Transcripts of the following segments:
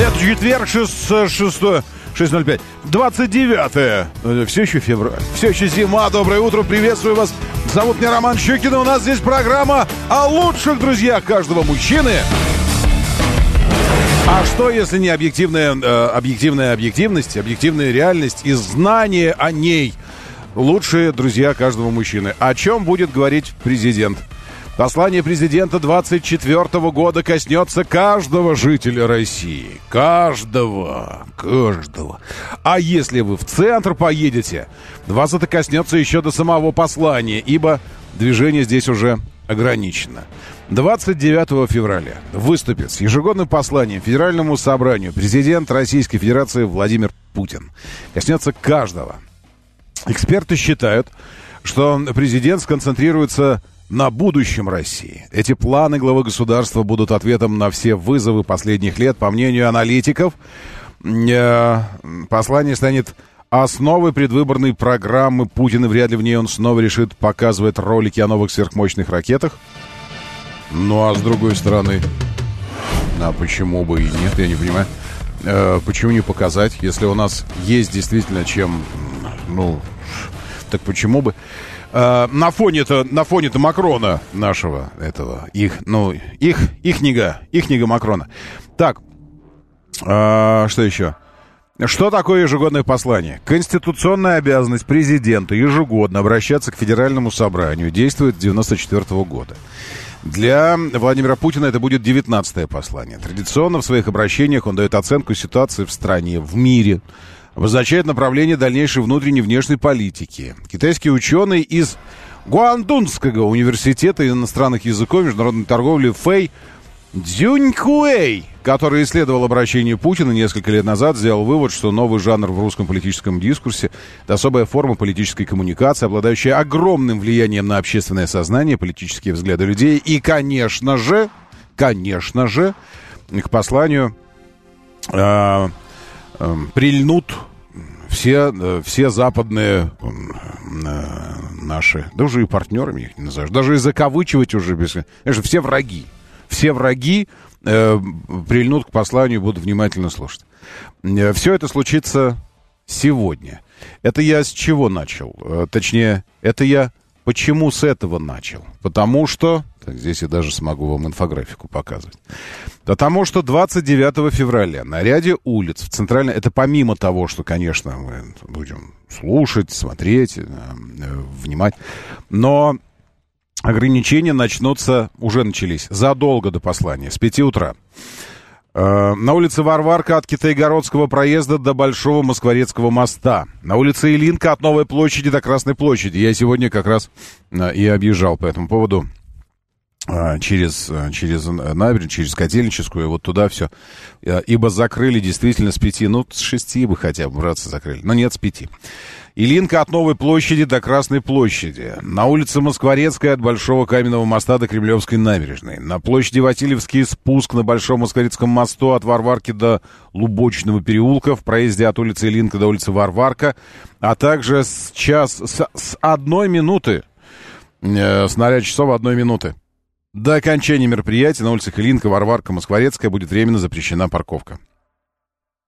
Это четверг, 6, 6, 6.05. 29 Все еще февраль. Все еще зима. Доброе утро. Приветствую вас. Зовут меня Роман Щекин. У нас здесь программа о лучших друзьях каждого мужчины. А что, если не объективная, э, объективная объективность, объективная реальность и знание о ней? Лучшие друзья каждого мужчины. О чем будет говорить президент? Послание президента 24 года коснется каждого жителя России. Каждого. Каждого. А если вы в центр поедете, вас это коснется еще до самого послания, ибо движение здесь уже ограничено. 29 февраля выступит с ежегодным посланием Федеральному собранию президент Российской Федерации Владимир Путин. Коснется каждого. Эксперты считают, что президент сконцентрируется на будущем России. Эти планы главы государства будут ответом на все вызовы последних лет. По мнению аналитиков, э, послание станет основой предвыборной программы Путина. Вряд ли в ней он снова решит показывать ролики о новых сверхмощных ракетах. Ну а с другой стороны, а почему бы и нет, я не понимаю. Э, почему не показать, если у нас есть действительно чем, ну, так почему бы... Э, на фоне-то, на фоне-то Макрона нашего, этого, их, ну, их, ихнига, ихнига Макрона. Так, э, что еще? Что такое ежегодное послание? Конституционная обязанность президента ежегодно обращаться к Федеральному собранию действует с 1994 года. Для Владимира Путина это будет 19-е послание. Традиционно в своих обращениях он дает оценку ситуации в стране, в мире, обозначает направление дальнейшей внутренней и внешней политики. Китайский ученый из Гуандунского университета иностранных языков и международной торговли Фэй Дзюнькуэй, который исследовал обращение Путина несколько лет назад, сделал вывод, что новый жанр в русском политическом дискурсе — это особая форма политической коммуникации, обладающая огромным влиянием на общественное сознание, политические взгляды людей и, конечно же, конечно же, к посланию э, прильнут все, э, все западные э, наши, даже и партнерами их не назовешь, даже и закавычивать уже без... Это все враги все враги э, прильнут к посланию будут внимательно слушать. Э, все это случится сегодня. Это я с чего начал? Точнее, это я почему с этого начал? Потому что... Так, здесь я даже смогу вам инфографику показывать. Потому что 29 февраля на ряде улиц в центральной... Это помимо того, что, конечно, мы будем слушать, смотреть, э, внимать. Но ограничения начнутся, уже начались, задолго до послания, с 5 утра. Э, на улице Варварка от Китайгородского проезда до Большого Москворецкого моста. На улице Илинка от Новой площади до Красной площади. Я сегодня как раз э, и объезжал по этому поводу э, через, через набережную, через Котельническую, вот туда все. Ибо закрыли действительно с пяти, ну, с шести бы хотя бы, братцы, закрыли. Но нет, с пяти. Илинка от Новой площади до Красной площади. На улице Москворецкая от Большого Каменного моста до Кремлевской набережной. На площади Васильевский спуск на Большом Москворецком мосту от Варварки до Лубочного переулка. В проезде от улицы Илинка до улицы Варварка. А также с час, с, с одной минуты, э, с 0 часов одной минуты. До окончания мероприятия на улицах Илинка, Варварка, Москворецкая будет временно запрещена парковка.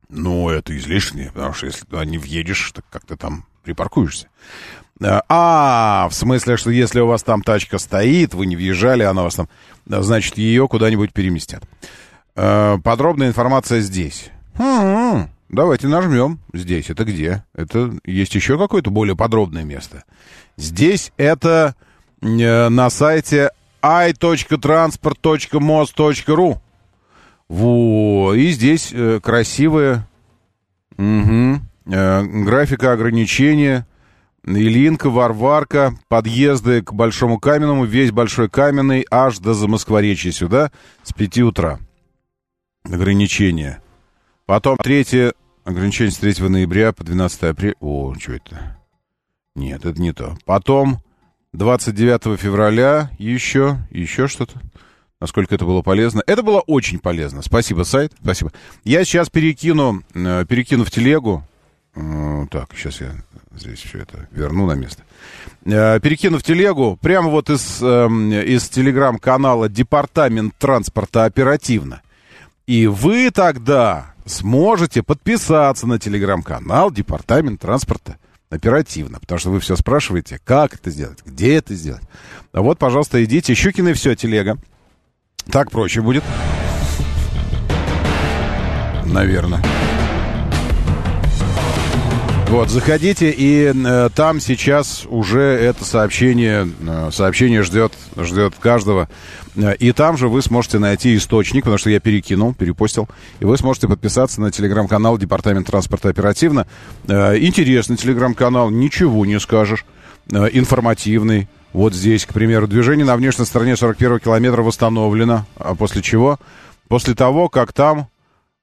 Ну, это излишне, потому что если туда не въедешь, так как то там припаркуешься. Э, а, в смысле, что если у вас там тачка стоит, вы не въезжали, она у вас там, значит, ее куда-нибудь переместят. Э, подробная информация здесь. М-м-м, давайте нажмем. Здесь это где? Это есть еще какое-то более подробное место. Здесь это э, на сайте i.transport.most.ru. Во, и здесь э, красивая угу, э, графика ограничения. Илинка, Варварка, подъезды к Большому Каменному, весь Большой Каменный, аж до Замоскворечья сюда с 5 утра. ограничения. Потом третье ограничение с 3 ноября по 12 апреля. О, что это? Нет, это не то. Потом 29 февраля еще, еще что-то. Насколько это было полезно. Это было очень полезно. Спасибо, сайт. Спасибо. Я сейчас перекину, э, перекину в телегу. Э, так, сейчас я здесь все это верну на место. Э, перекину в телегу прямо вот из, эм, из телеграм-канала Департамент транспорта оперативно. И вы тогда сможете подписаться на телеграм-канал Департамент транспорта оперативно, потому что вы все спрашиваете, как это сделать, где это сделать. А вот, пожалуйста, идите, Щукины все, телега. Так проще будет. Наверное. Вот, заходите, и э, там сейчас уже это сообщение, э, сообщение ждет, ждет каждого. Э, и там же вы сможете найти источник, потому что я перекинул, перепостил, и вы сможете подписаться на телеграм-канал Департамент транспорта оперативно. Э, интересный телеграм-канал, ничего не скажешь, э, информативный. Вот здесь, к примеру, движение на внешней стороне 41 километра восстановлено. А после чего? После того, как там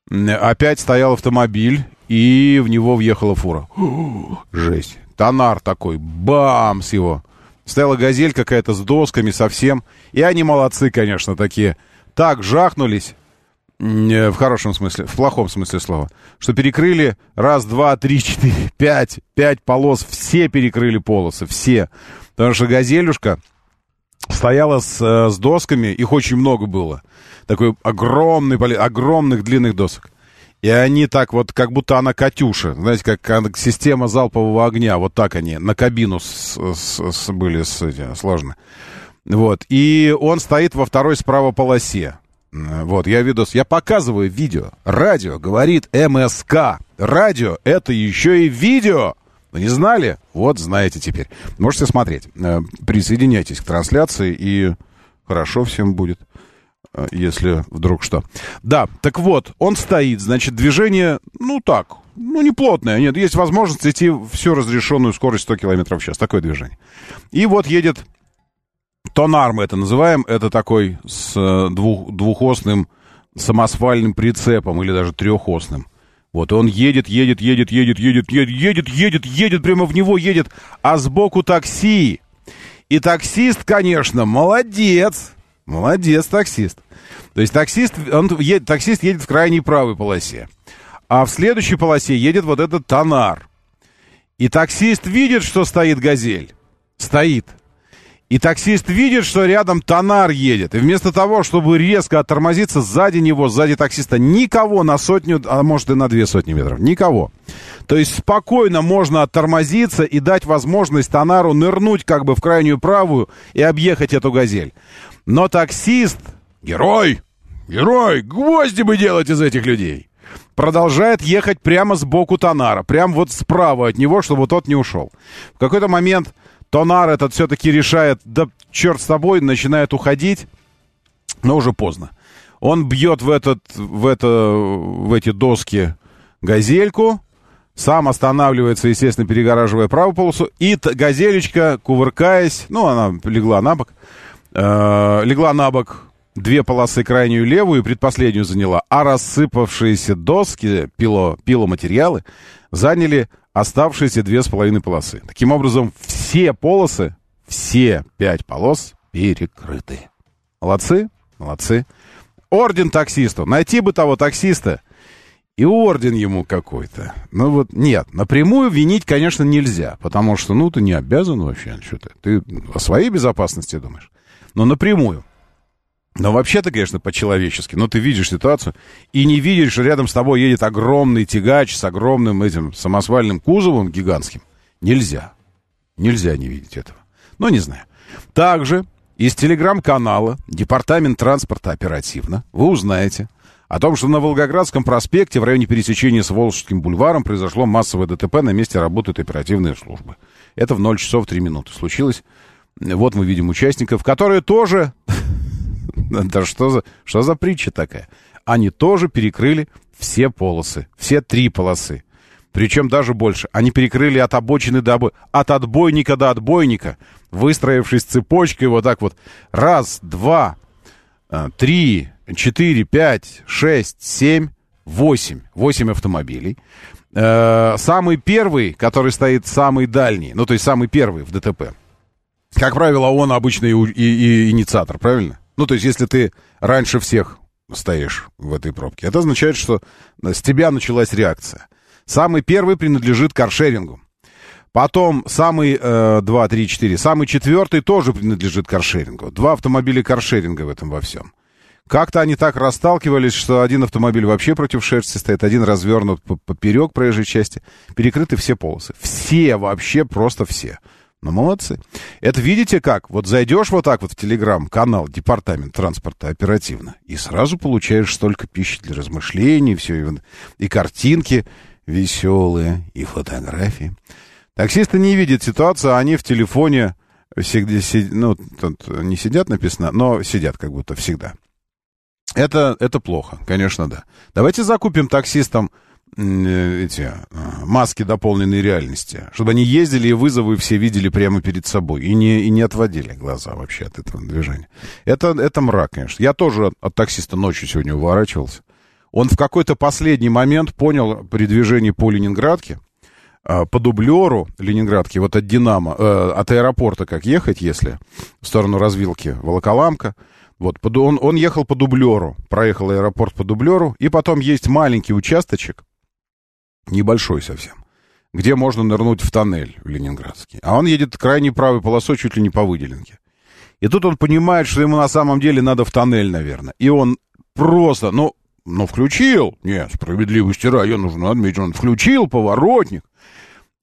опять стоял автомобиль, и в него въехала фура. Жесть. Тонар такой, бамс его. Стояла газель какая-то с досками совсем. И они молодцы, конечно, такие. Так жахнулись, в хорошем смысле, в плохом смысле слова, что перекрыли раз, два, три, четыре, пять, пять полос, все перекрыли полосы, все. Потому что газелюшка стояла с, э, с досками, их очень много было. Такой огромный, огромных длинных досок. И они так вот, как будто она «Катюша». Знаете, как система залпового огня. Вот так они на кабину с, с, с, были с, эти, сложно. Вот. И он стоит во второй справа полосе. Вот, я видос, я показываю видео. Радио говорит МСК. Радио — это еще и видео. Вы не знали? Вот знаете теперь. Можете смотреть. Э, присоединяйтесь к трансляции, и хорошо всем будет. Э, если вдруг что. Да, так вот, он стоит, значит, движение, ну так, ну не плотное, нет, есть возможность идти всю разрешенную скорость 100 км в час, такое движение. И вот едет Тонар мы это называем, это такой с э, двух, двухосным самосвальным прицепом или даже трехосным. Вот, он едет, едет, едет, едет, едет, едет, едет, едет, едет, прямо в него едет, а сбоку такси. И таксист, конечно, молодец, Молодец, таксист. То есть таксист, он едет, таксист едет в крайней правой полосе. А в следующей полосе едет вот этот тонар. И таксист видит, что стоит газель. Стоит. И таксист видит, что рядом тонар едет. И вместо того, чтобы резко оттормозиться сзади него, сзади таксиста, никого на сотню, а может и на две сотни метров. Никого. То есть спокойно можно оттормозиться и дать возможность тонару нырнуть как бы в крайнюю правую и объехать эту газель. Но таксист, герой, герой, гвозди бы делать из этих людей, продолжает ехать прямо сбоку Тонара, прямо вот справа от него, чтобы тот не ушел. В какой-то момент Тонар этот все-таки решает, да черт с тобой, начинает уходить, но уже поздно. Он бьет в, этот, в, это, в эти доски газельку, сам останавливается, естественно, перегораживая правую полосу, и газелечка, кувыркаясь, ну, она легла на бок, э, легла на бок, две полосы крайнюю левую и предпоследнюю заняла, а рассыпавшиеся доски, пило, пиломатериалы, заняли оставшиеся две с половиной полосы. Таким образом, все полосы, все пять полос перекрыты. Молодцы? Молодцы. Орден таксисту. Найти бы того таксиста. И орден ему какой-то. Ну вот, нет, напрямую винить, конечно, нельзя. Потому что, ну, ты не обязан вообще. Что ты, ты о своей безопасности думаешь. Но напрямую. Но вообще-то, конечно, по-человечески. Но ты видишь ситуацию и не видишь, что рядом с тобой едет огромный тягач с огромным этим самосвальным кузовом гигантским. Нельзя. Нельзя не видеть этого. Но не знаю. Также из телеграм-канала Департамент транспорта оперативно вы узнаете о том, что на Волгоградском проспекте в районе пересечения с Волжским бульваром произошло массовое ДТП, на месте работают оперативные службы. Это в 0 часов 3 минуты случилось. Вот мы видим участников, которые тоже Да что за, что за притча такая? Они тоже перекрыли все полосы, все три полосы. Причем даже больше. Они перекрыли от обочины до обо... от отбойника до отбойника, выстроившись цепочкой вот так вот. Раз, два, э, три, 4, 5, 6, 7, 8. 8 автомобилей. Э, самый первый, который стоит самый дальний, ну, то есть самый первый в ДТП. Как правило, он обычный и, и, и инициатор, правильно? Ну, то есть, если ты раньше всех стоишь в этой пробке, это означает, что с тебя началась реакция. Самый первый принадлежит каршерингу. Потом самый э, 2, 3, 4, самый четвертый тоже принадлежит каршерингу. Два автомобиля каршеринга в этом во всем. Как-то они так расталкивались, что один автомобиль вообще против шерсти стоит, один развернут поперек проезжей части. Перекрыты все полосы. Все, вообще просто все. Ну, молодцы. Это видите как? Вот зайдешь вот так вот в телеграм-канал Департамент транспорта оперативно, и сразу получаешь столько пищи для размышлений, все, и, и картинки веселые, и фотографии. Таксисты не видят ситуацию, они в телефоне всегда, ну, тут не сидят написано, но сидят как будто всегда. Это, это плохо, конечно, да. Давайте закупим таксистам эти э, маски дополненной реальности, чтобы они ездили и вызовы все видели прямо перед собой и не, и не отводили глаза вообще от этого движения. Это, это мрак, конечно. Я тоже от таксиста ночью сегодня уворачивался. Он в какой-то последний момент понял при движении по Ленинградке, э, по дублеру Ленинградки, вот от Динамо, э, от аэропорта как ехать, если в сторону развилки Волоколамка, вот, он, он ехал по дублеру, проехал аэропорт по дублеру, и потом есть маленький участочек, небольшой совсем, где можно нырнуть в тоннель Ленинградский. А он едет крайней правой полосой чуть ли не по выделенке. И тут он понимает, что ему на самом деле надо в тоннель, наверное. И он просто, ну, ну включил. Нет, справедливости ради, нужно отметить, он включил поворотник.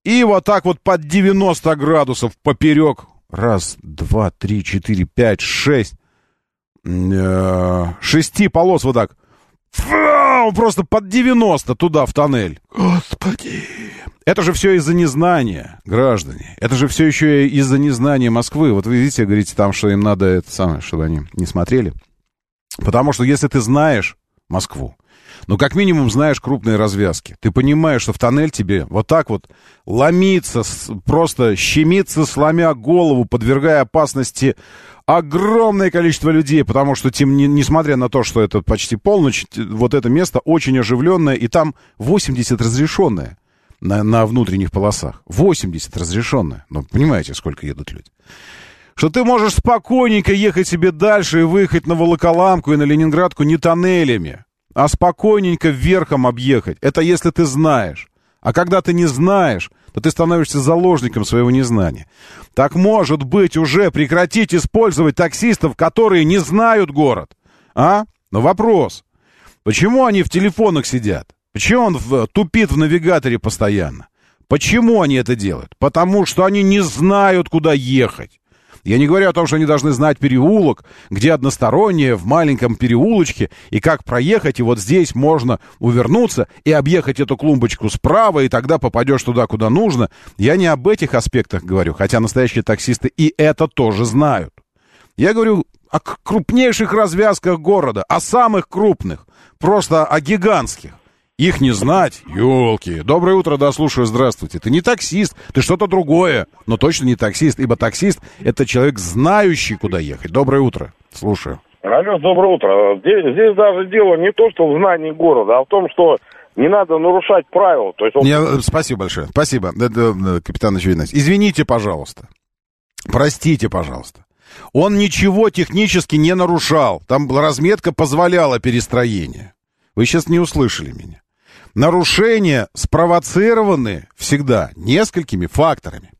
И вот так вот под 90 градусов поперек. Раз, два, три, четыре, пять, шесть э, шести полос вот так. Фу, просто под 90 туда, в тоннель. Господи! Это же все из-за незнания, граждане. Это же все еще из-за незнания Москвы. Вот вы видите, говорите там, что им надо это самое, чтобы они не смотрели. Потому что если ты знаешь Москву, ну, как минимум, знаешь крупные развязки. Ты понимаешь, что в тоннель тебе вот так вот ломиться, просто щемиться, сломя голову, подвергая опасности огромное количество людей, потому что, тем, не, несмотря на то, что это почти полночь, вот это место очень оживленное, и там 80 разрешенное на, на внутренних полосах. 80 разрешенное. Ну, понимаете, сколько едут люди. Что ты можешь спокойненько ехать себе дальше и выехать на Волоколамку и на Ленинградку не тоннелями, а спокойненько вверхом объехать. Это если ты знаешь. А когда ты не знаешь, то ты становишься заложником своего незнания. Так может быть уже прекратить использовать таксистов, которые не знают город? А? Но вопрос. Почему они в телефонах сидят? Почему он в, тупит в навигаторе постоянно? Почему они это делают? Потому что они не знают, куда ехать. Я не говорю о том, что они должны знать переулок, где одностороннее, в маленьком переулочке, и как проехать, и вот здесь можно увернуться и объехать эту клумбочку справа, и тогда попадешь туда, куда нужно. Я не об этих аспектах говорю, хотя настоящие таксисты и это тоже знают. Я говорю о крупнейших развязках города, о самых крупных, просто о гигантских. Их не знать? Ёлки. Доброе утро, да, слушаю, здравствуйте. Ты не таксист, ты что-то другое, но точно не таксист, ибо таксист — это человек, знающий, куда ехать. Доброе утро. Слушаю. Алло, доброе утро. Здесь, здесь даже дело не то, что в знании города, а в том, что не надо нарушать правила. То есть он... Не, спасибо большое. Спасибо, это, капитан очевидность. Извините, пожалуйста. Простите, пожалуйста. Он ничего технически не нарушал. Там разметка позволяла перестроение. Вы сейчас не услышали меня. Нарушения спровоцированы всегда несколькими факторами.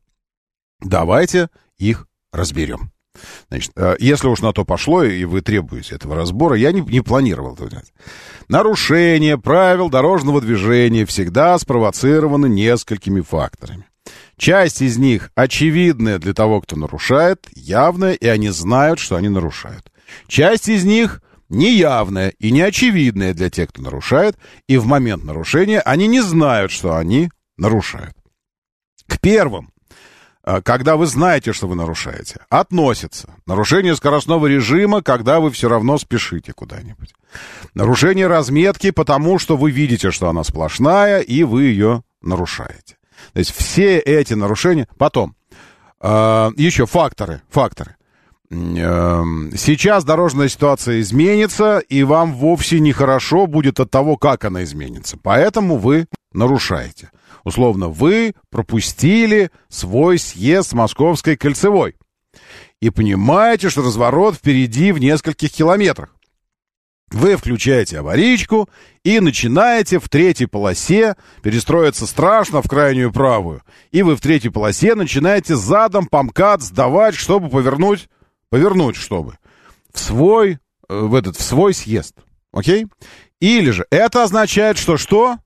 Давайте их разберем. Значит, э, если уж на то пошло, и вы требуете этого разбора, я не, не планировал это делать. Нарушение правил дорожного движения всегда спровоцированы несколькими факторами. Часть из них очевидная для того, кто нарушает, явная, и они знают, что они нарушают. Часть из них неявное и неочевидное для тех, кто нарушает, и в момент нарушения они не знают, что они нарушают. К первым, а, когда вы знаете, что вы нарушаете, относится нарушение скоростного режима, когда вы все равно спешите куда-нибудь. Нарушение разметки, потому что вы видите, что она сплошная, и вы ее нарушаете. То есть все эти нарушения... Потом, э, еще факторы, факторы. Эм, сейчас дорожная ситуация изменится, и вам вовсе нехорошо будет от того, как она изменится. Поэтому вы нарушаете. Условно, вы пропустили свой съезд с Московской кольцевой. И понимаете, что разворот впереди в нескольких километрах. Вы включаете аварийку и начинаете в третьей полосе перестроиться страшно в крайнюю правую. И вы в третьей полосе начинаете задом помкат сдавать, чтобы повернуть повернуть, чтобы в свой, э, в этот, в свой съезд. Окей? Или же это означает, что что?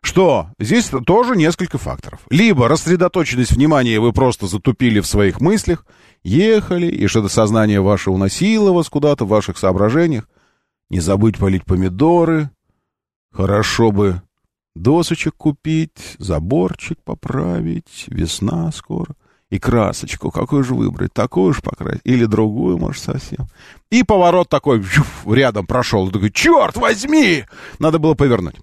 Что здесь тоже несколько факторов. Либо рассредоточенность внимания, вы просто затупили в своих мыслях, ехали, и что-то сознание ваше уносило вас куда-то в ваших соображениях. Не забыть полить помидоры. Хорошо бы досочек купить, заборчик поправить, весна скоро. И красочку, какую же выбрать? Такую же покрасить? Или другую, может, совсем? И поворот такой вжуф, рядом прошел. Такой, черт возьми! Надо было повернуть.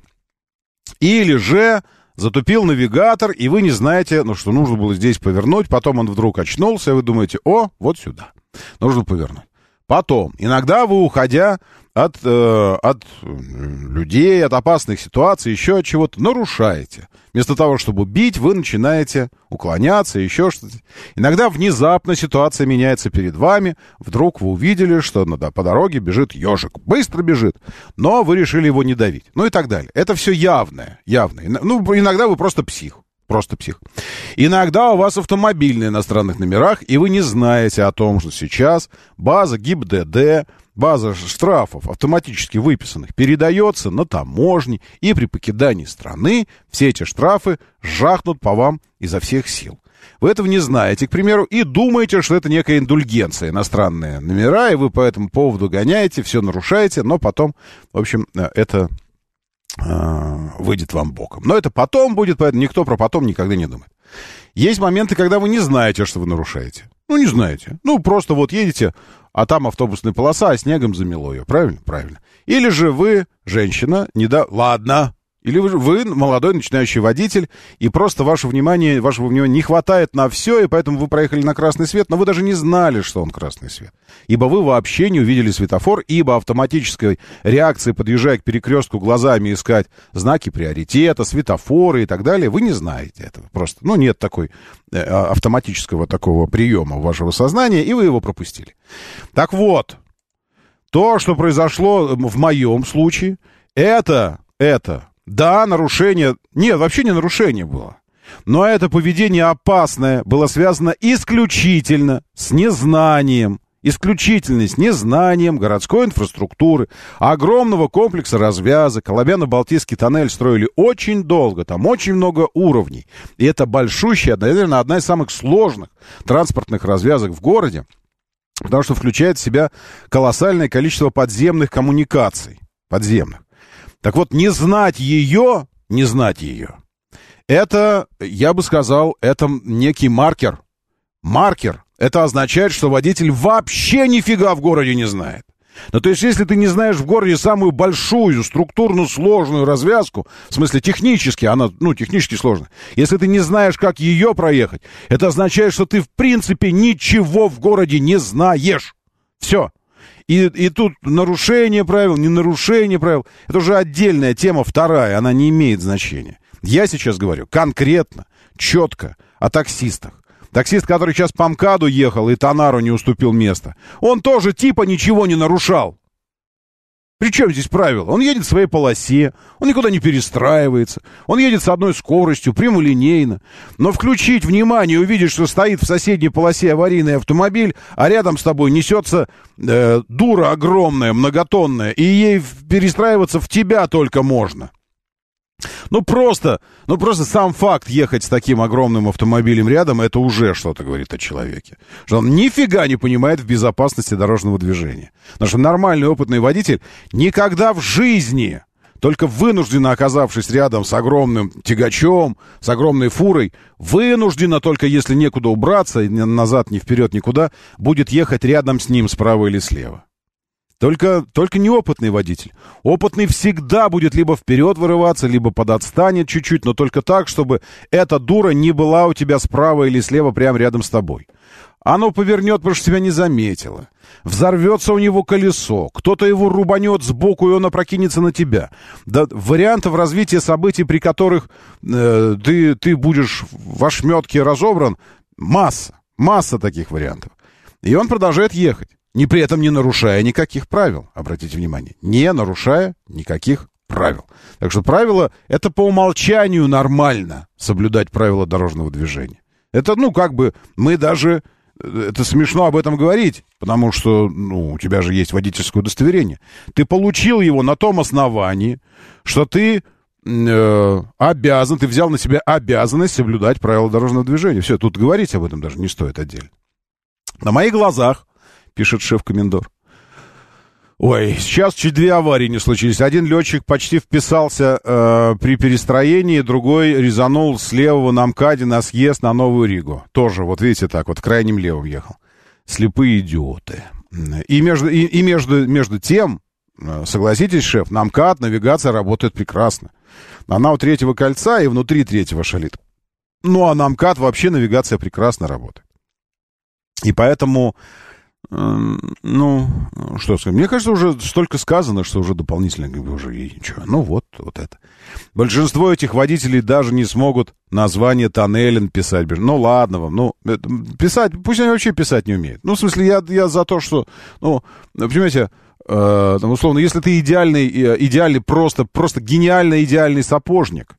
Или же затупил навигатор, и вы не знаете, ну, что нужно было здесь повернуть. Потом он вдруг очнулся, и вы думаете, о, вот сюда. Нужно повернуть. Потом, иногда вы, уходя от, э, от людей, от опасных ситуаций, еще от чего-то, нарушаете. Вместо того, чтобы бить, вы начинаете уклоняться, еще что-то. Иногда внезапно ситуация меняется перед вами. Вдруг вы увидели, что да, по дороге бежит ежик. Быстро бежит. Но вы решили его не давить. Ну и так далее. Это все явное. Явное. Ну, иногда вы просто псих. Просто псих. Иногда у вас автомобиль на иностранных номерах, и вы не знаете о том, что сейчас база ГИБДД база штрафов, автоматически выписанных, передается на таможни, и при покидании страны все эти штрафы жахнут по вам изо всех сил. Вы этого не знаете, к примеру, и думаете, что это некая индульгенция, иностранные номера, и вы по этому поводу гоняете, все нарушаете, но потом, в общем, э, это э, выйдет вам боком. Но это потом будет, поэтому никто про потом никогда не думает. Есть моменты, когда вы не знаете, что вы нарушаете. Ну, не знаете. Ну, просто вот едете, а там автобусная полоса, а снегом замело ее. Правильно? Правильно. Или же вы, женщина, не да... Ладно, или вы, вы молодой начинающий водитель, и просто ваше внимание, вашего внимания не хватает на все, и поэтому вы проехали на красный свет, но вы даже не знали, что он красный свет. Ибо вы вообще не увидели светофор, ибо автоматической реакции, подъезжая к перекрестку, глазами искать знаки приоритета, светофоры и так далее, вы не знаете этого. Просто, ну, нет такой э, а, автоматического такого приема вашего сознания, и вы его пропустили. Так вот, то, что произошло в моем случае, это, это да, нарушение... Нет, вообще не нарушение было. Но это поведение опасное было связано исключительно с незнанием, исключительно с незнанием городской инфраструктуры, огромного комплекса развязок. Колобяно-Балтийский тоннель строили очень долго, там очень много уровней. И это большущая, наверное, одна из самых сложных транспортных развязок в городе, потому что включает в себя колоссальное количество подземных коммуникаций. Подземных. Так вот, не знать ее, не знать ее, это, я бы сказал, это некий маркер. Маркер. Это означает, что водитель вообще нифига в городе не знает. Ну, то есть, если ты не знаешь в городе самую большую, структурно сложную развязку, в смысле технически, она, ну, технически сложная, если ты не знаешь, как ее проехать, это означает, что ты, в принципе, ничего в городе не знаешь. Все. И, и тут нарушение правил, не нарушение правил. Это уже отдельная тема, вторая, она не имеет значения. Я сейчас говорю конкретно, четко о таксистах. Таксист, который сейчас по МКАДу ехал и Тонару не уступил место, он тоже типа ничего не нарушал. При чем здесь правило? Он едет в своей полосе, он никуда не перестраивается, он едет с одной скоростью, прямолинейно. Но включить внимание и увидеть, что стоит в соседней полосе аварийный автомобиль, а рядом с тобой несется э, дура огромная, многотонная, и ей перестраиваться в тебя только можно. Ну просто, ну просто сам факт ехать с таким огромным автомобилем рядом, это уже что-то говорит о человеке. Что он нифига не понимает в безопасности дорожного движения. Потому что нормальный опытный водитель никогда в жизни, только вынужденно оказавшись рядом с огромным тягачом, с огромной фурой, вынужденно, только если некуда убраться, назад, ни вперед, никуда, будет ехать рядом с ним справа или слева. Только, только неопытный водитель. Опытный всегда будет либо вперед вырываться, либо подотстанет чуть-чуть, но только так, чтобы эта дура не была у тебя справа или слева прямо рядом с тобой. Оно повернет, потому что тебя не заметило. Взорвется у него колесо. Кто-то его рубанет сбоку, и он опрокинется на тебя. Да, вариантов развития событий, при которых э, ты, ты будешь в ошметке разобран, масса. Масса таких вариантов. И он продолжает ехать. Не при этом не нарушая никаких правил. Обратите внимание. Не нарушая никаких правил. Так что правило — это по умолчанию нормально соблюдать правила дорожного движения. Это, ну, как бы мы даже это смешно об этом говорить, потому что, ну, у тебя же есть водительское удостоверение. Ты получил его на том основании, что ты э, обязан, ты взял на себя обязанность соблюдать правила дорожного движения. Все, тут говорить об этом даже не стоит отдельно. На моих глазах, пишет шеф-комендор, Ой, сейчас чуть две аварии не случились. Один летчик почти вписался э, при перестроении, другой резанул с левого на МКАДе на съезд на Новую Ригу. Тоже, вот видите, так вот, крайним левым ехал. Слепые идиоты. И между, и, и между, между тем, э, согласитесь, шеф, на МКАД навигация работает прекрасно. Она у третьего кольца и внутри третьего шалит. Ну, а на МКАД вообще навигация прекрасно работает. И поэтому ну, что сказать. Мне кажется, уже столько сказано, что уже дополнительно как бы уже и ничего. Ну вот, вот это. Большинство этих водителей даже не смогут название тоннеля писать. Ну ладно вам, ну, писать, пусть они вообще писать не умеют. Ну, в смысле, я, я за то, что, ну, понимаете, э, там, условно, если ты идеальный, э, идеальный, просто, просто гениально идеальный сапожник,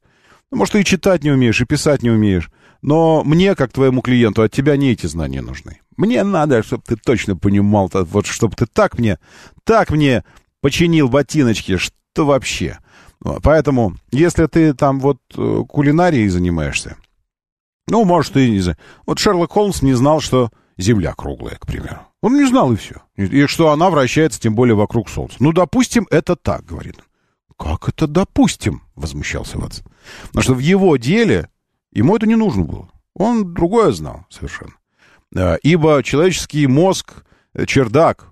ну, может, ты и читать не умеешь, и писать не умеешь, но мне, как твоему клиенту, от тебя не эти знания нужны. Мне надо, чтобы ты точно понимал, вот чтобы ты так мне, так мне починил ботиночки, что вообще. Поэтому, если ты там вот э, кулинарией занимаешься, ну, может, ты не знаю. Вот Шерлок Холмс не знал, что Земля круглая, к примеру. Он не знал и все. И что она вращается, тем более, вокруг Солнца. Ну, допустим, это так, говорит. Как это допустим? Возмущался Ватсон. Потому что в его деле ему это не нужно было. Он другое знал совершенно. Э, ибо человеческий мозг — чердак.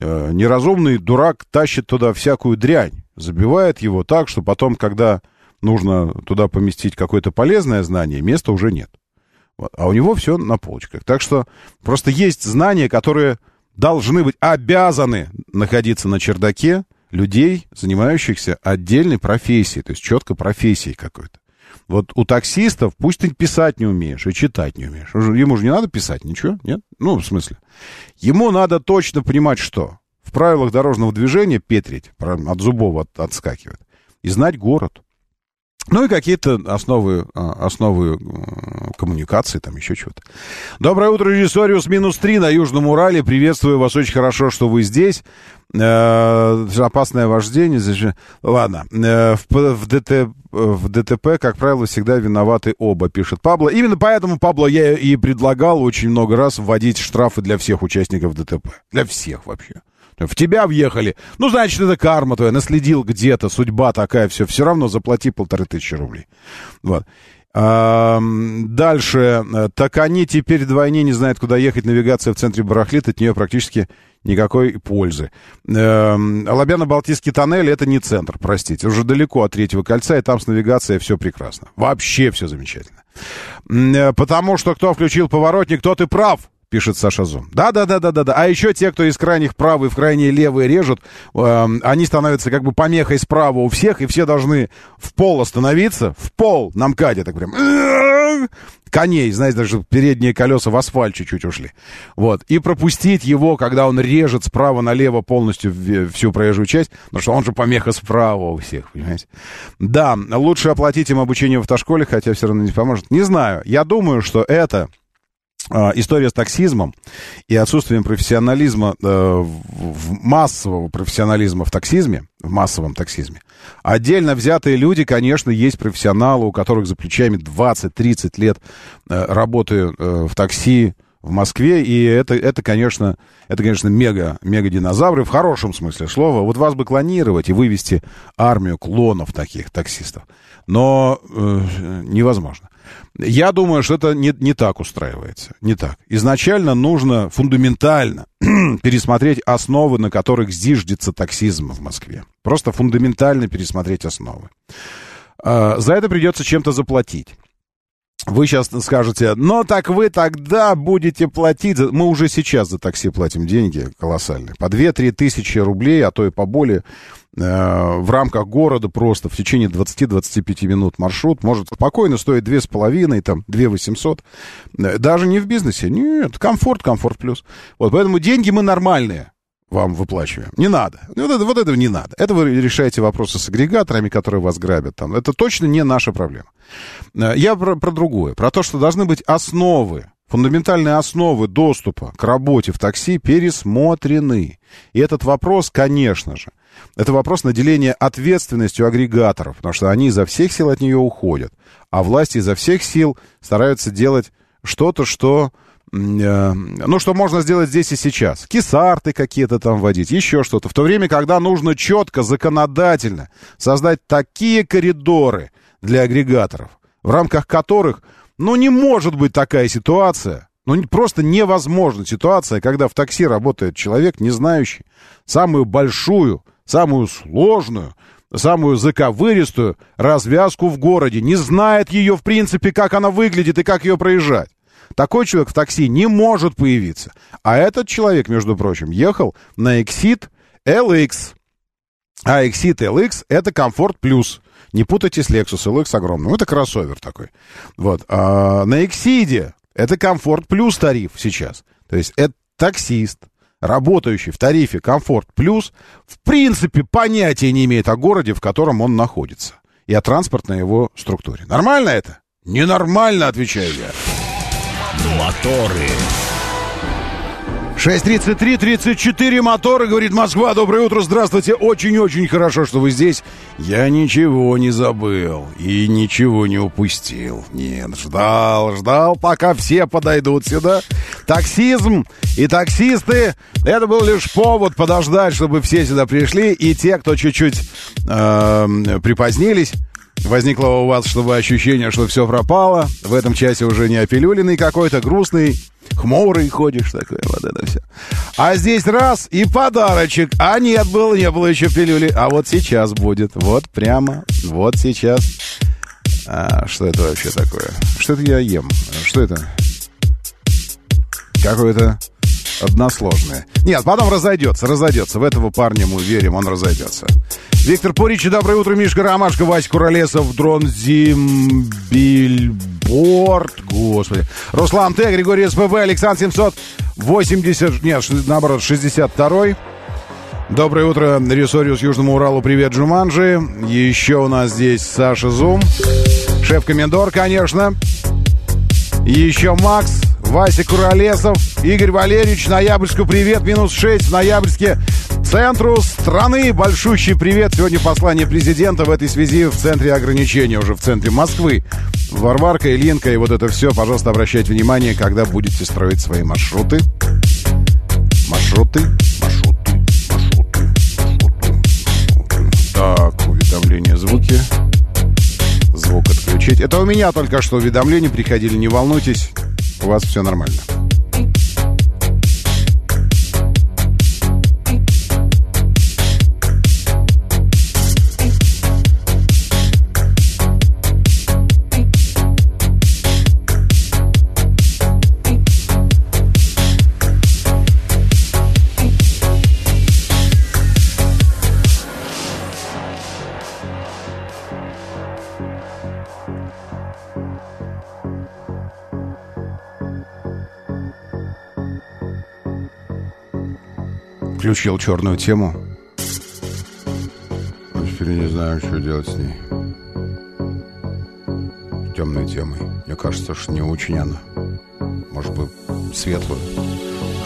Э, неразумный дурак тащит туда всякую дрянь, забивает его так, что потом, когда нужно туда поместить какое-то полезное знание, места уже нет. А у него все на полочках. Так что просто есть знания, которые должны быть обязаны находиться на чердаке людей, занимающихся отдельной профессией, то есть четко профессией какой-то. Вот у таксистов пусть ты писать не умеешь и читать не умеешь. Ему же не надо писать ничего, нет? Ну, в смысле. Ему надо точно понимать, что в правилах дорожного движения петрить, от зубов от, отскакивает, и знать город. Ну и какие-то основы, а, основы э, коммуникации, там еще чего-то. Доброе утро, режиссориус минус 3 на Южном Урале. Приветствую вас, очень хорошо, что вы здесь. Э, опасное вождение. Ладно, э, в, в, ДТ, в ДТП, как правило, всегда виноваты оба, пишет Пабло. Именно поэтому, Пабло, я и предлагал очень много раз вводить штрафы для всех участников ДТП. Для всех вообще. В тебя въехали. Ну, значит, это карма твоя. Наследил где-то, судьба такая, все. Все равно заплати полторы тысячи рублей. Вот. А, дальше. Так они теперь вдвойне не знают, куда ехать. Навигация в центре барахлит. От нее практически никакой пользы. Лобяно-Балтийский тоннель — это не центр, простите. Уже далеко от третьего кольца, и там с навигацией все прекрасно. Вообще все замечательно. Э, потому что кто включил поворотник, тот и прав пишет Саша Зум. Да-да-да-да-да. А еще те, кто из крайних правый в крайние левые режут, э, они становятся как бы помехой справа у всех, и все должны в пол остановиться, в пол, на МКАДе так прям. Коней, знаете, даже передние колеса в асфальт чуть-чуть ушли. Вот. И пропустить его, когда он режет справа налево полностью всю проезжую часть, потому что он же помеха справа у всех, понимаете? Да, лучше оплатить им обучение в автошколе, хотя все равно не поможет. Не знаю. Я думаю, что это история с таксизмом и отсутствием профессионализма, э, массового профессионализма в таксизме, в массовом таксизме. Отдельно взятые люди, конечно, есть профессионалы, у которых за плечами 20-30 лет э, работы э, в такси в Москве, и это, это, конечно, это, конечно, мега, мега динозавры в хорошем смысле слова. Вот вас бы клонировать и вывести армию клонов таких таксистов. Но э, невозможно. Я думаю, что это не, не так устраивается. Не так. Изначально нужно фундаментально пересмотреть основы, на которых зиждется таксизм в Москве. Просто фундаментально пересмотреть основы. А, за это придется чем-то заплатить. Вы сейчас скажете, но так вы тогда будете платить... Мы уже сейчас за такси платим деньги колоссальные. По 2-3 тысячи рублей, а то и поболее, э, в рамках города просто в течение 20-25 минут маршрут может спокойно стоить 2,5, там, 2 800. Э, даже не в бизнесе. Нет, комфорт, комфорт плюс. Вот, поэтому деньги мы нормальные вам выплачиваем. Не надо. Вот, это, вот этого не надо. Это вы решаете вопросы с агрегаторами, которые вас грабят. Там. Это точно не наша проблема. Э, я про, про другое. Про то, что должны быть основы, фундаментальные основы доступа к работе в такси пересмотрены. И этот вопрос, конечно же, это вопрос наделения ответственностью агрегаторов, потому что они изо всех сил от нее уходят, а власти изо всех сил стараются делать что-то, что Э, ну, что можно сделать здесь и сейчас. Кисарты какие-то там вводить, еще что-то. В то время, когда нужно четко, законодательно создать такие коридоры для агрегаторов, в рамках которых, ну, не может быть такая ситуация, ну, просто невозможна ситуация, когда в такси работает человек, не знающий самую большую, самую сложную, самую заковыристую развязку в городе, не знает ее, в принципе, как она выглядит и как ее проезжать. Такой человек в такси не может появиться. А этот человек, между прочим, ехал на Exit LX. А Exit LX — это комфорт плюс. Не путайте с Lexus LX огромным. Это кроссовер такой. Вот. А на Exide это комфорт плюс тариф сейчас. То есть это таксист, работающий в тарифе комфорт плюс, в принципе понятия не имеет о городе, в котором он находится. И о транспортной его структуре. Нормально это? Ненормально, отвечаю я. Моторы. 6.33-34 моторы, говорит Москва. Доброе утро, здравствуйте. Очень-очень хорошо, что вы здесь. Я ничего не забыл и ничего не упустил. Нет, ждал, ждал, пока все подойдут сюда. Таксизм и таксисты — это был лишь повод подождать, чтобы все сюда пришли. И те, кто чуть-чуть э, припозднились, Возникло у вас, чтобы ощущение, что все пропало. В этом часе уже не опилюленный какой-то, грустный, хмурый ходишь такой, вот это все. А здесь раз и подарочек. А нет, было, не было еще пилюли. А вот сейчас будет. Вот прямо, вот сейчас. А, что это вообще такое? Что это я ем? Что это? Какое-то односложное. Нет, потом разойдется, разойдется. В этого парня мы верим, он разойдется. Виктор Порич, доброе утро, Мишка Ромашка, Вася Куролесов, Дрон Зимбильборд, господи. Руслан Т, Григорий СПБ, Александр 780, нет, наоборот, 62-й. Доброе утро, Ресориус Южному Уралу, привет, Джуманджи. Еще у нас здесь Саша Зум, шеф-комендор, конечно. Еще Макс, Вася Куролесов, Игорь Валерьевич, Ноябрьску привет, минус 6 в Ноябрьске. Центру страны большущий привет. Сегодня послание президента в этой связи в центре ограничения, уже в центре Москвы. Варварка, Ильинка и вот это все, пожалуйста, обращайте внимание, когда будете строить свои маршруты. Маршруты, маршруты, маршруты, маршруты. Так, уведомления, звуки. Звук отключить. Это у меня только что уведомления приходили, не волнуйтесь у вас все нормально. Включил черную тему. Теперь не знаю, что делать с ней. Темной темой. Мне кажется, что не очень она. Может быть, светлую.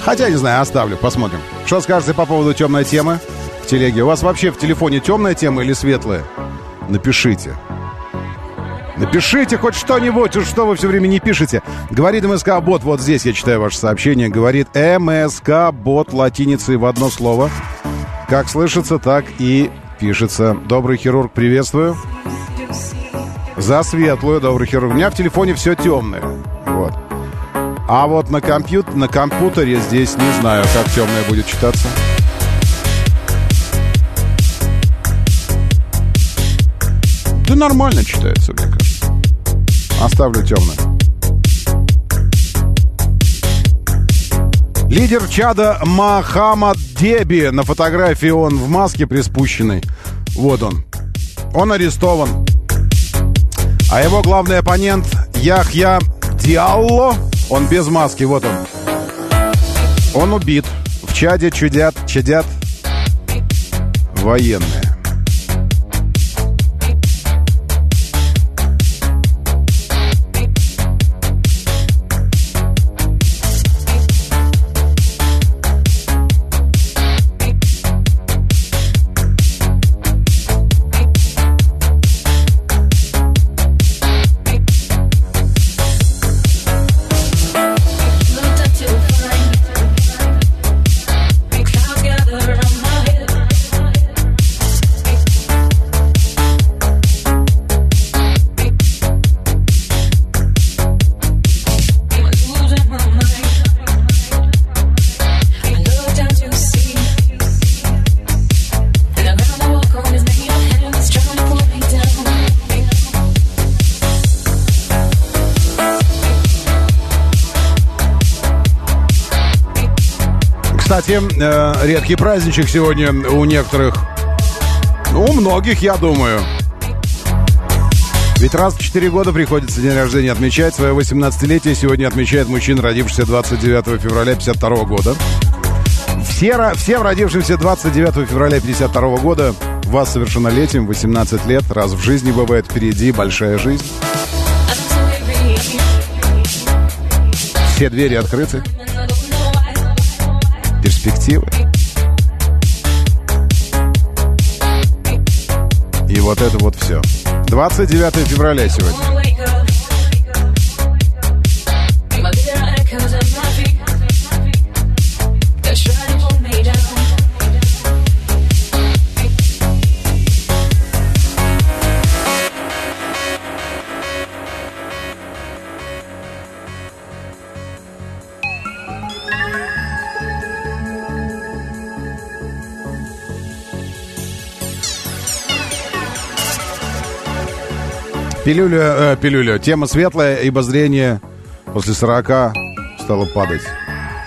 Хотя, не знаю, оставлю, посмотрим. Что скажете по поводу темной темы в телеге? У вас вообще в телефоне темная тема или светлая? Напишите. Напишите хоть что-нибудь, уж что вы все время не пишете. Говорит МСК-бот, вот здесь я читаю ваше сообщение. Говорит МСК-бот латиницей в одно слово. Как слышится, так и пишется. Добрый хирург, приветствую. За светлую, добрый хирург. У меня в телефоне все темное. Вот. А вот на, компьют... на компьютере здесь не знаю, как темное будет читаться. Да нормально читается, мне кажется. Оставлю темно. Лидер чада Махамад Деби. На фотографии он в маске приспущенной. Вот он. Он арестован. А его главный оппонент Яхья Диалло. Он без маски, вот он. Он убит. В чаде чудят, чадят военные. Редкий праздничек сегодня у некоторых. Ну, у многих, я думаю. Ведь раз в 4 года приходится день рождения отмечать. Свое 18-летие сегодня отмечает мужчина, родившийся 29 февраля 52 года. Все, всем родившимся 29 февраля 52 года вас совершеннолетием, 18 лет, раз в жизни бывает впереди большая жизнь. Все двери открыты перспективы. Вот это вот все. 29 февраля сегодня. Пилюля, э, пилюля. Тема светлая, ибо зрение после 40 стало падать.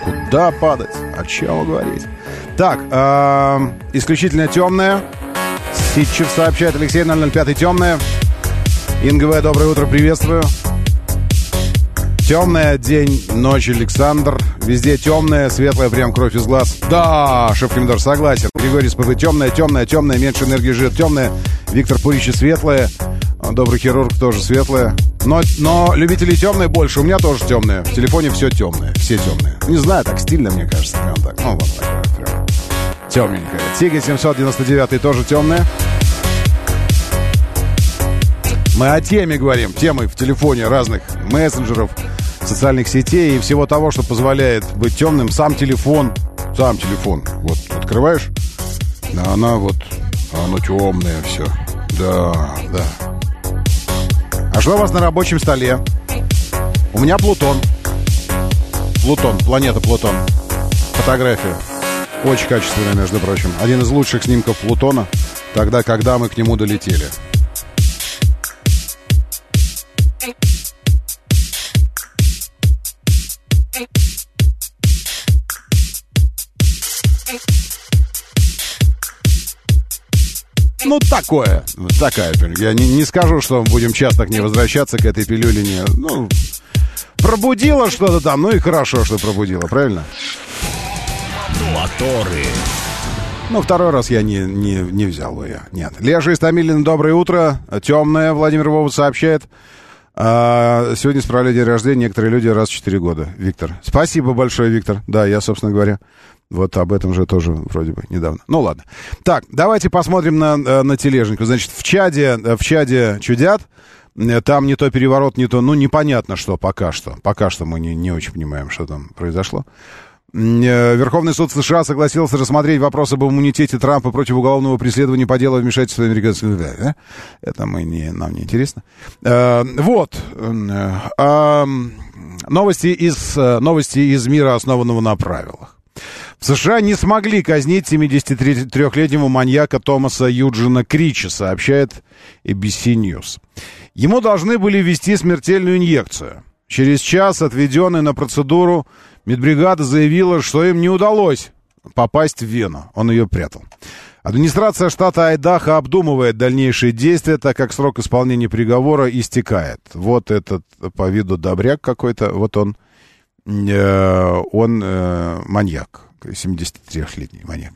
Куда падать? О чем говорить? Так, э, исключительно темная. Ситчев сообщает Алексей 005 темная. Инговое, доброе утро, приветствую. Темная день, ночь, Александр. Везде темная, светлая, прям кровь из глаз. Да, шеф-комендор, согласен. Григорий СПБ, темная, темная, темная, меньше энергии жир, темная. Виктор Пуричи, светлая. Добрый хирург тоже светлая. Но, но любителей темные больше. У меня тоже темные. В телефоне все темное. Все темные. Не знаю, так стильно, мне кажется. Прям так. Ну, вот такое прям. Темненькое. Тига 799 тоже темная. Мы о теме говорим. Темы в телефоне разных мессенджеров, социальных сетей и всего того, что позволяет быть темным. Сам телефон. Сам телефон. Вот открываешь, а она вот, оно темное все. Да, да. А что у вас на рабочем столе? У меня Плутон. Плутон, планета Плутон. Фотография. Очень качественная, между прочим. Один из лучших снимков Плутона, тогда, когда мы к нему долетели. Ну, такое. Такая пилюля. Я не, не скажу, что будем часто к ней возвращаться, к этой пилюле. Не, ну, пробудила что-то там. Ну и хорошо, что пробудила, правильно? Моторы. Ну, второй раз я не, не, не взял я. Нет. Леша Истамилин, доброе утро. Темное, Владимир Вова сообщает. А, сегодня справляли день рождения некоторые люди раз в 4 года. Виктор. Спасибо большое, Виктор. Да, я, собственно говоря, вот об этом же тоже вроде бы недавно. Ну ладно. Так, давайте посмотрим на, э, на тележнику. Значит, в чаде, э, в чаде чудят. Э, там не то переворот, не то, ну, непонятно что пока что. Пока что мы не, не очень понимаем, что там произошло. Верховный суд США согласился рассмотреть вопрос об иммунитете Трампа против уголовного преследования по делу вмешательства американских... Да, это мы не, нам не интересно. Вот. Новости из, новости из мира, основанного на правилах. В США не смогли казнить 73-летнего маньяка Томаса Юджина Крича, сообщает ABC News. Ему должны были ввести смертельную инъекцию. Через час, отведенный на процедуру, Медбригада заявила, что им не удалось попасть в Вену. Он ее прятал. Администрация штата Айдаха обдумывает дальнейшие действия, так как срок исполнения приговора истекает. Вот этот по виду добряк какой-то, вот он, э, он э, маньяк, 73-летний маньяк.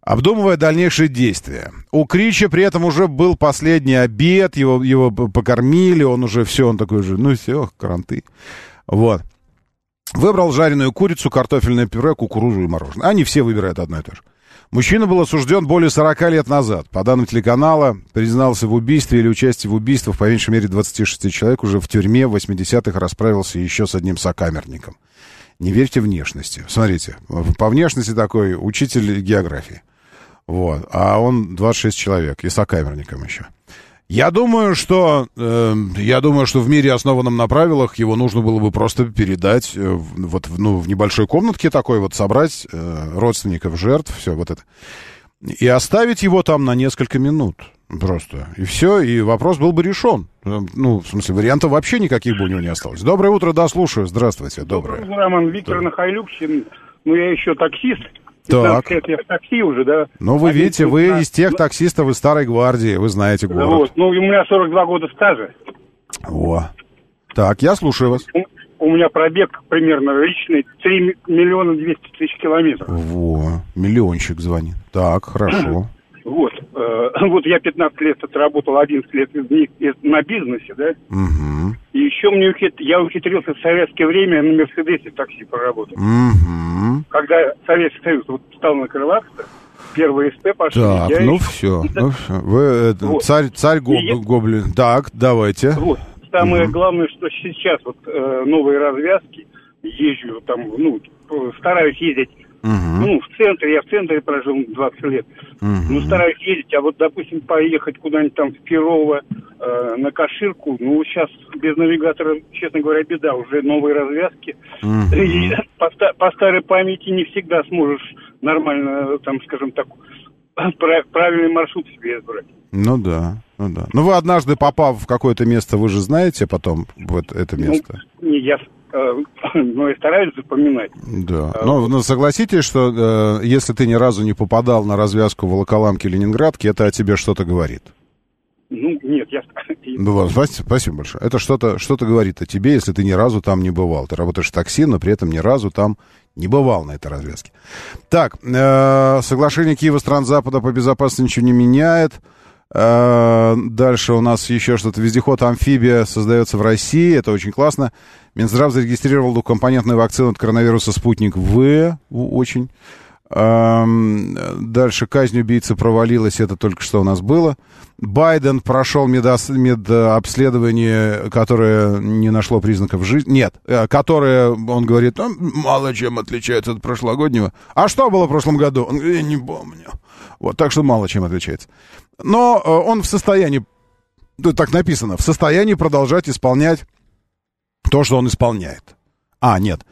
Обдумывая дальнейшие действия. У Крича при этом уже был последний обед, его, его покормили, он уже все, он такой же, ну все, каранты. Вот. Выбрал жареную курицу, картофельное пюре, кукурузу и мороженое. Они все выбирают одно и то же. Мужчина был осужден более 40 лет назад. По данным телеканала, признался в убийстве или участии в убийствах по меньшей мере 26 человек. Уже в тюрьме в 80-х расправился еще с одним сокамерником. Не верьте внешности. Смотрите, по внешности такой учитель географии. Вот. А он 26 человек и сокамерником еще. Я думаю, что э, я думаю, что в мире, основанном на правилах, его нужно было бы просто передать э, вот ну, в небольшой комнатке такой вот собрать э, родственников жертв, все вот это, и оставить его там на несколько минут просто. И все, и вопрос был бы решен. Э, ну, в смысле, вариантов вообще никаких бы у него не осталось. Доброе утро, да, слушаю. Здравствуйте, доброе. Доброе, Роман Виктор да. Нахайлюксин. Ну, я еще таксист. Так. лет я в такси уже, да. Ну, вы Один видите, вы 15. из тех таксистов из Старой Гвардии, вы знаете город. Вот, ну, у меня 42 года стажа. О. Так, я слушаю вас. У, у меня пробег примерно личный 3 миллиона 200 тысяч километров. Во, миллиончик звонит. Так, хорошо. Вот. э, вот я 15 лет отработал, 11 лет из них из- на бизнесе, да. Угу. И еще мне ухит- я ухитрился в советское время на Мерседесе в такси поработать. Угу. Когда Советский Союз вот стал накрываться, первые СП пошли. Так, я ну еще- все. Ну всё. Вы это, Вот. царь, царь гоб- И я- гоблин. Так, давайте. Вот. Самое Мгм. главное, что сейчас вот э, новые развязки, езжу там, ну, стараюсь ездить, Мгм. ну, в центре, я в центре прожил 20 лет, Мгм. ну, стараюсь ездить, а вот, допустим, поехать куда-нибудь там в Перово, э, на Каширку, ну, сейчас без навигатора, честно говоря, беда, уже новые развязки, Мгм. и по, по старой памяти не всегда сможешь нормально, там, скажем так, пра- правильный маршрут себе избрать. Ну да, ну да. Ну вы однажды попав в какое-то место, вы же знаете потом вот это место. Ну, не, я, ну, я стараюсь запоминать. Да. Но, но согласитесь, что э, если ты ни разу не попадал на развязку Волоколамки-Ленинградки, это о тебе что-то говорит. Ну, нет, я... Ну, ладно, спасибо, спасибо большое. Это что-то что говорит о тебе, если ты ни разу там не бывал. Ты работаешь в такси, но при этом ни разу там не бывал на этой развязке. Так, э, соглашение Киева стран Запада по безопасности ничего не меняет. Э, дальше у нас еще что-то. Вездеход-амфибия создается в России. Это очень классно. Минздрав зарегистрировал двухкомпонентную вакцину от коронавируса «Спутник В». Очень. Эм, Дальше казнь убийцы провалилась, это только что у нас было. Байден прошел медос- медобследование, которое не нашло признаков жизни. Нет, э, которое, он говорит, «Ну, мало чем отличается от прошлогоднего. А что было в прошлом году? Он говорит, я не помню. Вот, так что мало чем отличается. Но э, он в состоянии, так написано, в состоянии продолжать исполнять то, что он исполняет. А, нет,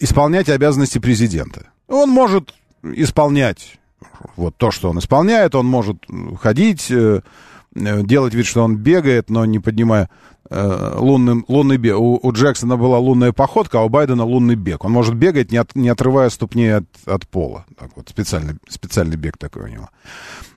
исполнять обязанности президента. Он может исполнять вот то, что он исполняет, он может ходить, э, э, делать вид, что он бегает, но не поднимая э, лунным, лунный бег. У, у Джексона была лунная походка, а у Байдена лунный бег. Он может бегать, не, от- не отрывая ступни от, от пола. Так вот, специальный, специальный бег такой у него.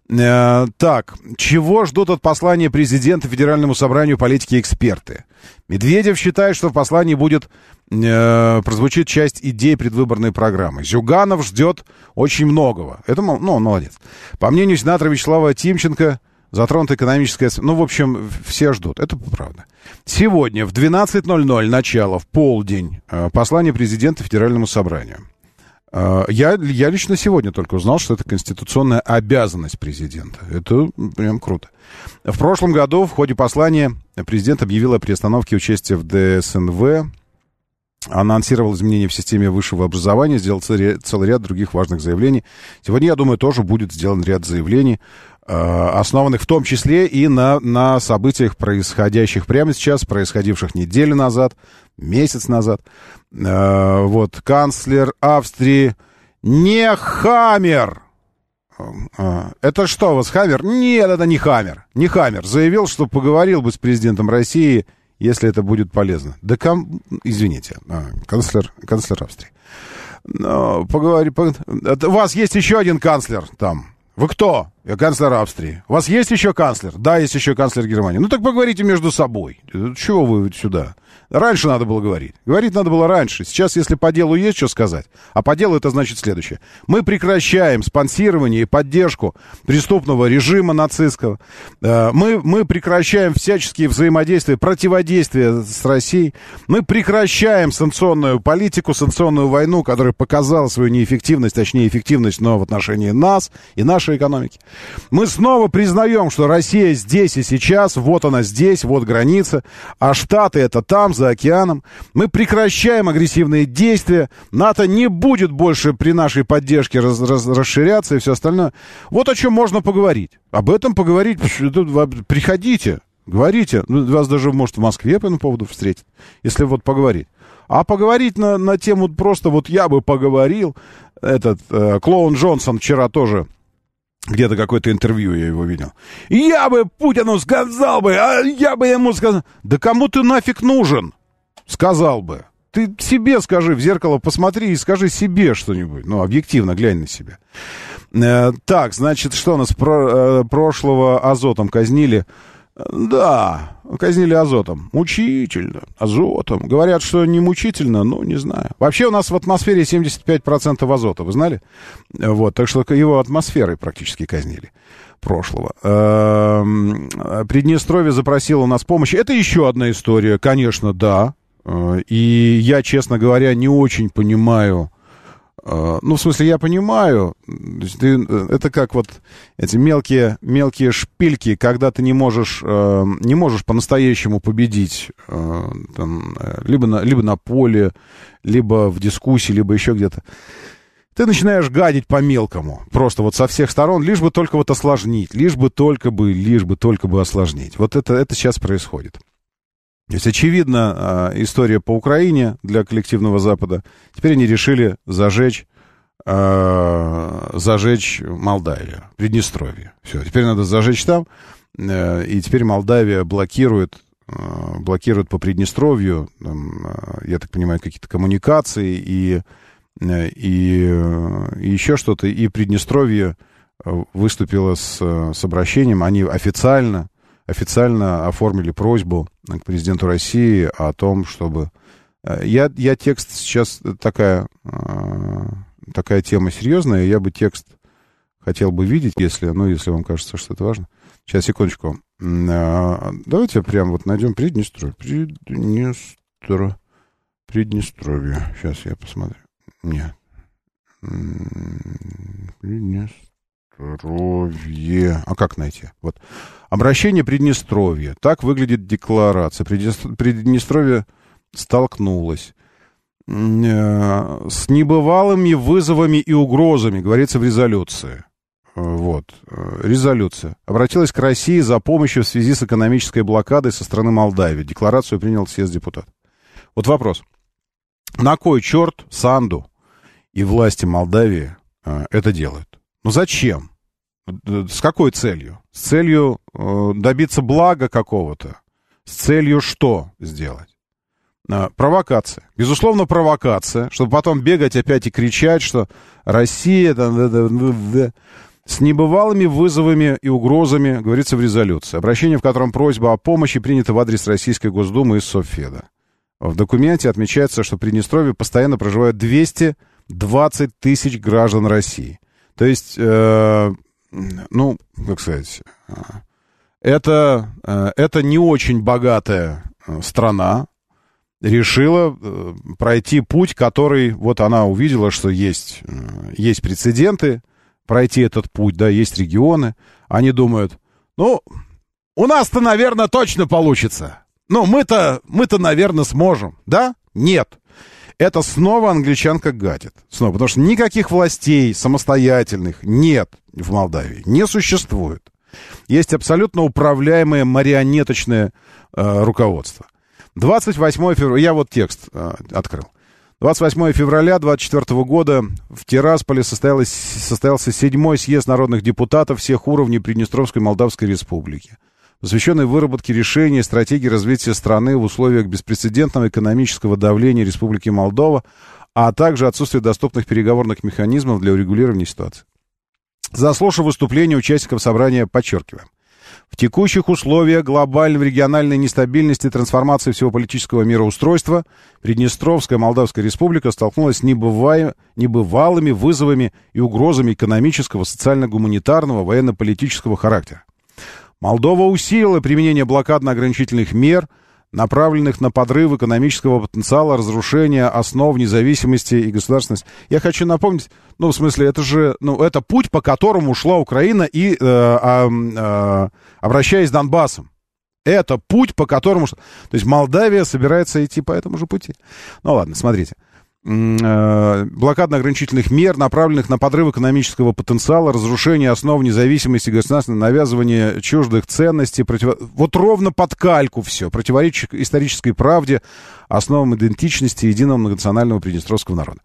Э, так, чего ждут от послания президента Федеральному собранию политики эксперты? Медведев считает, что в послании будет э, прозвучит часть идей предвыборной программы. Зюганов ждет очень многого. Это, ну, молодец. По мнению сенатора Вячеслава Тимченко, затронута экономическая... Ну, в общем, все ждут. Это правда. Сегодня в 12.00 начало, в полдень, э, послание президента Федеральному собранию. Э, Я, я лично сегодня только узнал, что это конституционная обязанность президента. Это прям круто. В прошлом году в ходе послания президент объявил о приостановке участия в ДСНВ, анонсировал изменения в системе высшего образования, сделал целый ря- целый ряд других важных заявлений. Сегодня, я думаю, тоже будет сделан ряд заявлений, основанных в том числе и на, на событиях, происходящих прямо сейчас, происходивших неделю назад, месяц назад. Э, Вот, канцлер Австрии не Хаммер. А, Это что у вас, Хаммер? Нет, это не Хаммер. Не Хаммер. Заявил, что поговорил бы с президентом России если это будет полезно. Да ком... Извините, канцлер, канцлер Австрии. Но, поговори, пог... У вас есть еще один канцлер там. Вы кто? Я канцлер Австрии. У вас есть еще канцлер? Да, есть еще канцлер Германии. Ну так поговорите между собой. Чего вы сюда? Раньше надо было говорить. Говорить надо было раньше. Сейчас, если по делу есть что сказать, а по делу это значит следующее. Мы прекращаем спонсирование и поддержку преступного режима нацистского. Э, мы, мы прекращаем всяческие взаимодействия, противодействия с Россией. Мы прекращаем санкционную политику, санкционную войну, которая показала свою неэффективность, точнее эффективность, но в отношении нас и нашей экономики. Мы снова признаем, что Россия здесь и сейчас, вот она здесь, вот граница, а Штаты это там, за океаном. Мы прекращаем агрессивные действия. НАТО не будет больше при нашей поддержке раз, раз, расширяться и все остальное. Вот о чем можно поговорить. Об этом поговорить. Приходите, говорите. Ну, вас даже, может, в Москве по этому поводу встретят, если вот поговорить. А поговорить на, на тему просто вот я бы поговорил. Этот э, клоун Джонсон вчера тоже где-то какое-то интервью я его видел. Я бы Путину сказал бы, а я бы ему сказал... Да кому ты нафиг нужен? Сказал бы. Ты себе скажи, в зеркало посмотри и скажи себе что-нибудь. Ну, объективно глянь на себя. Э, так, значит, что у нас про, э, прошлого азотом казнили? Да, казнили азотом. Мучительно. Азотом. Говорят, что не мучительно, ну, не знаю. Вообще у нас в атмосфере 75% азота, вы знали? Вот, так что его атмосферой практически казнили прошлого. Эм, Приднестровье запросило у нас помощи. Это еще одна история, конечно, да. Э, и я, честно говоря, не очень понимаю ну, в смысле, я понимаю, ты, э, это как вот эти мелкие, мелкие шпильки, когда ты не можешь, э, не можешь по-настоящему победить, э, там, либо, на, либо на поле, либо в дискуссии, либо еще где-то. Ты начинаешь гадить по-мелкому, просто вот со всех сторон, лишь бы только вот осложнить, лишь бы только бы, лишь бы только бы осложнить. Вот это, это сейчас происходит. То есть, очевидно, а, история по Украине для коллективного Запада. Теперь они решили зажечь, э, зажечь Молдавию, Приднестровье. Все, теперь надо зажечь там. Э, и теперь Молдавия блокирует, э, блокирует по Приднестровью, там, я так понимаю, какие-то коммуникации и, и, и еще что-то. И Приднестровье выступило с, с обращением, они официально официально оформили просьбу к президенту России о том, чтобы... Э, я, я текст сейчас такая, э, такая тема серьезная, я бы текст хотел бы видеть, если, ну, если вам кажется, что это важно. Сейчас, секундочку. Э, давайте прям вот найдем Приднестровье. Приднестро... Приднестровье. Сейчас я посмотрю. Нет. Приднестровье. Приднестровье. А как найти? Вот. Обращение Приднестровья. Так выглядит декларация. Приднестровье столкнулось э, с небывалыми вызовами и угрозами, говорится в резолюции. Вот. Э, резолюция. Обратилась к России за помощью в связи с экономической блокадой со стороны Молдавии. Декларацию принял съезд депутат. Вот вопрос. На кой черт Санду и власти Молдавии э, это делают? Ну зачем? С какой целью? С целью э, добиться блага какого-то? С целью что сделать? Э, провокация. Безусловно, провокация, чтобы потом бегать опять и кричать, что Россия... Да, да, да, да, с небывалыми вызовами и угрозами, говорится в резолюции. Обращение, в котором просьба о помощи принята в адрес Российской Госдумы и Софеда. В документе отмечается, что в Приднестровье постоянно проживают 220 тысяч граждан России. То есть, э, ну, как сказать, э, это, э, это не очень богатая э, страна, решила пройти путь, который, вот она увидела, что есть, есть прецеденты, пройти этот путь, да, есть регионы. Они думают, ну, у нас-то, наверное, точно получится. Ну, мы-то, мы-то, наверное, сможем, да? Нет это снова англичанка гадит. Снова, потому что никаких властей самостоятельных нет в Молдавии, не существует. Есть абсолютно управляемое марионеточное э, руководство. 28 февраля, я вот текст э, открыл. 28 февраля 2024 года в Тирасполе состоялся седьмой съезд народных депутатов всех уровней Приднестровской Молдавской Республики. Посвященный выработке решений стратегии развития страны в условиях беспрецедентного экономического давления Республики Молдова, а также отсутствия доступных переговорных механизмов для урегулирования ситуации. Заслушав выступление участников собрания, подчеркиваем. В текущих условиях глобальной региональной нестабильности и трансформации всего политического мироустройства Приднестровская Молдавская Республика столкнулась с небывалыми вызовами и угрозами экономического, социально-гуманитарного, военно-политического характера. Молдова усилила применение блокадно-ограничительных мер – направленных на подрыв экономического потенциала, разрушение основ независимости и государственности. Я хочу напомнить, ну, в смысле, это же, ну, это путь, по которому ушла Украина и, э, э, обращаясь Донбассом. Это путь, по которому... То есть Молдавия собирается идти по этому же пути. Ну, ладно, смотрите. Э, блокадно-ограничительных мер, направленных на подрыв экономического потенциала, разрушение основ независимости государства, навязывание чуждых ценностей, против... вот ровно под кальку все, противоречит исторической правде, основам идентичности единого многонационального приднестровского народа.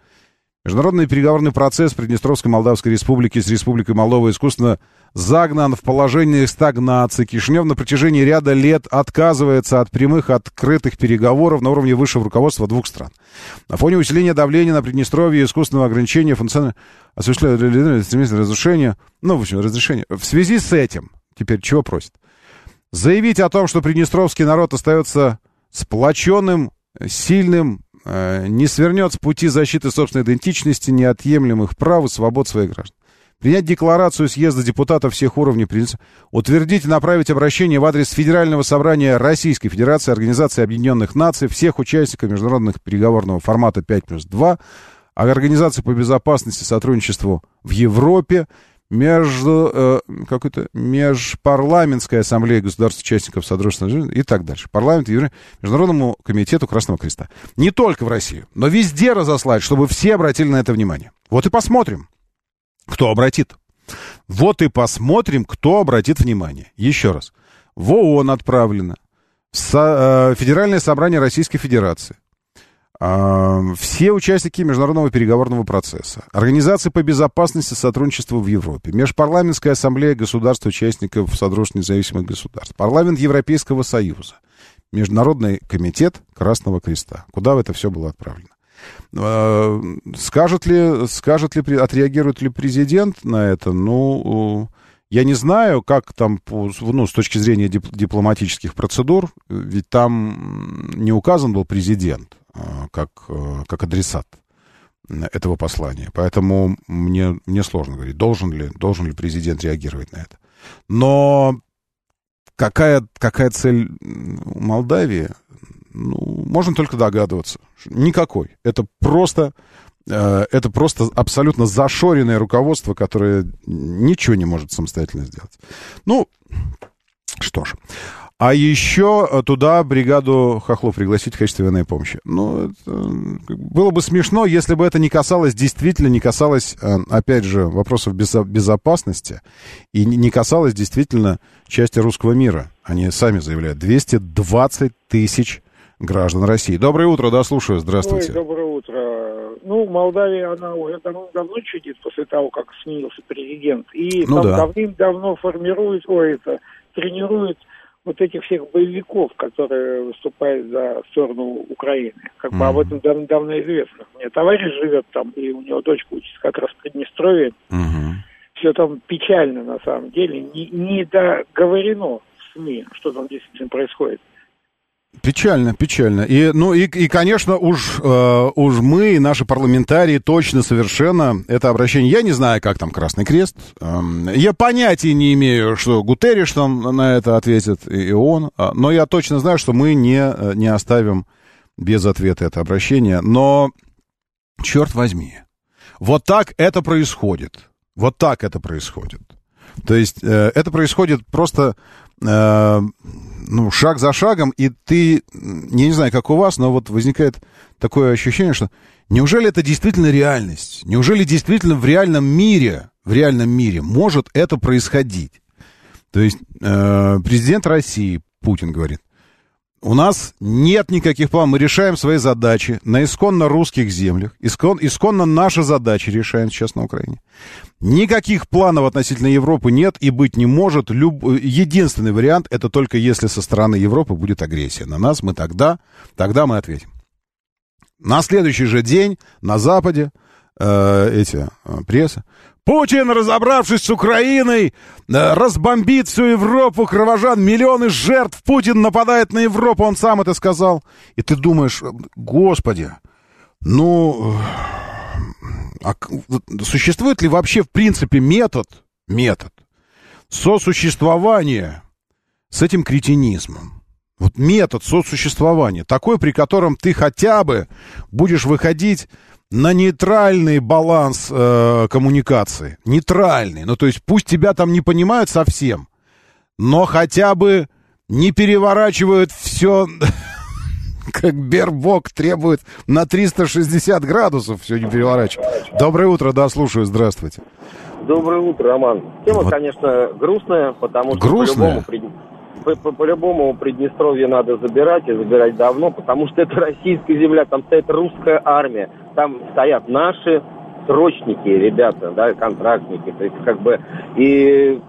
Международный переговорный процесс Приднестровской Молдавской Республики с Республикой Молдова искусственно загнан в положение стагнации. Кишинев на протяжении ряда лет отказывается от прямых открытых переговоров на уровне высшего руководства двух стран. На фоне усиления давления на Приднестровье и искусственного ограничения функционального осуществляют разрушение, ну, в общем, разрешение. В связи с этим, теперь чего просит? Заявить о том, что приднестровский народ остается сплоченным, сильным, Э, не свернет с пути защиты собственной идентичности, неотъемлемых прав и свобод своих граждан. Принять декларацию съезда депутатов всех уровней принца, утвердить и направить обращение в адрес Федерального собрания Российской Федерации Организации Объединенных Наций, всех участников международных переговорного формата 5 плюс 2, Организации по безопасности и сотрудничеству в Европе, между, э, какой-то межпарламентской ассамблеей государств-участников Содружества и так дальше. Парламент Международному комитету Красного Креста. Не только в Россию, но везде разослать, чтобы все обратили на это внимание. Вот и посмотрим, кто обратит. Вот и посмотрим, кто обратит внимание. Еще раз. В ООН отправлено. Со- э, Федеральное собрание Российской Федерации. Все участники международного переговорного процесса, Организации по безопасности сотрудничеству в Европе, Межпарламентская ассамблея государств-участников Содружества независимых государств, Парламент Европейского Союза, Международный комитет Красного Креста. Куда это все было отправлено? А, скажет ли, скажет ли, отреагирует ли президент на это? Ну, я не знаю, как там, ну, с точки зрения дипломатических процедур, ведь там не указан был президент. Э, как, э, как адресат этого послания. Поэтому мне, мне сложно говорить, должен ли, должен ли президент реагировать на это. Но какая, какая цель Молдавии, ну, можно только догадываться. Никакой. Это просто, э, это просто абсолютно зашоренное руководство, которое ничего не может самостоятельно сделать. Ну, что ж. А еще э, туда бригаду хохлов пригласить в качестве военной помощи. Ну, это, было бы смешно, если бы это не касалось, действительно не касалось, э, опять же, вопросов безопасности и не касалось действительно части русского мира. Они сами заявляют, 220 тысяч граждан России. Доброе утро, да, слушаю, здравствуйте. Ой, доброе утро. Ну, Молдавия, она уже давно, давно чудит после того, как сменился президент. И ну, там да. давным-давно формирует, ой, это, тренирует вот этих всех боевиков, которые выступают за сторону Украины. Как mm-hmm. бы об этом давно, давно известно. У меня товарищ живет там, и у него дочка учится как раз в Приднестровье. Mm-hmm. Все там печально на самом деле. Не, не договорено в СМИ, что там действительно происходит. Печально, печально. И, ну, и, и конечно, уж, э, уж мы, наши парламентарии, точно совершенно это обращение. Я не знаю, как там Красный Крест. Э, я понятия не имею, что Гутерриш там на это ответит, и, и он. А, но я точно знаю, что мы не, э, не оставим без ответа это обращение. Но, черт возьми, вот так это происходит. Вот так это происходит. То есть э, это происходит просто э, ну, шаг за шагом, и ты, я не знаю, как у вас, но вот возникает такое ощущение, что неужели это действительно реальность? Неужели действительно в реальном мире, в реальном мире может это происходить? То есть э, президент России, Путин говорит, у нас нет никаких планов. Мы решаем свои задачи на исконно русских землях. Искон, исконно наши задачи решаем сейчас на Украине. Никаких планов относительно Европы нет и быть не может. Люб... Единственный вариант это только если со стороны Европы будет агрессия на нас. Мы тогда, тогда мы ответим. На следующий же день на Западе э, эти э, пресса Путин, разобравшись с Украиной, э, разбомбит всю Европу, кровожан, миллионы жертв. Путин нападает на Европу, он сам это сказал. И ты думаешь, господи, ну, а существует ли вообще в принципе метод, метод сосуществования с этим кретинизмом? Вот метод сосуществования, такой, при котором ты хотя бы будешь выходить на нейтральный баланс э, коммуникации. Нейтральный. Ну, то есть пусть тебя там не понимают совсем, но хотя бы не переворачивают все, как Бербок требует на 360 градусов все не переворачивать. Доброе утро, да, слушаю, здравствуйте. Доброе утро, Роман. Тема, вот. конечно, грустная, потому что грустная? по-любому по-любому Приднестровье надо забирать, и забирать давно, потому что это российская земля, там стоит русская армия, там стоят наши срочники, ребята, да, контрактники, то есть как бы, и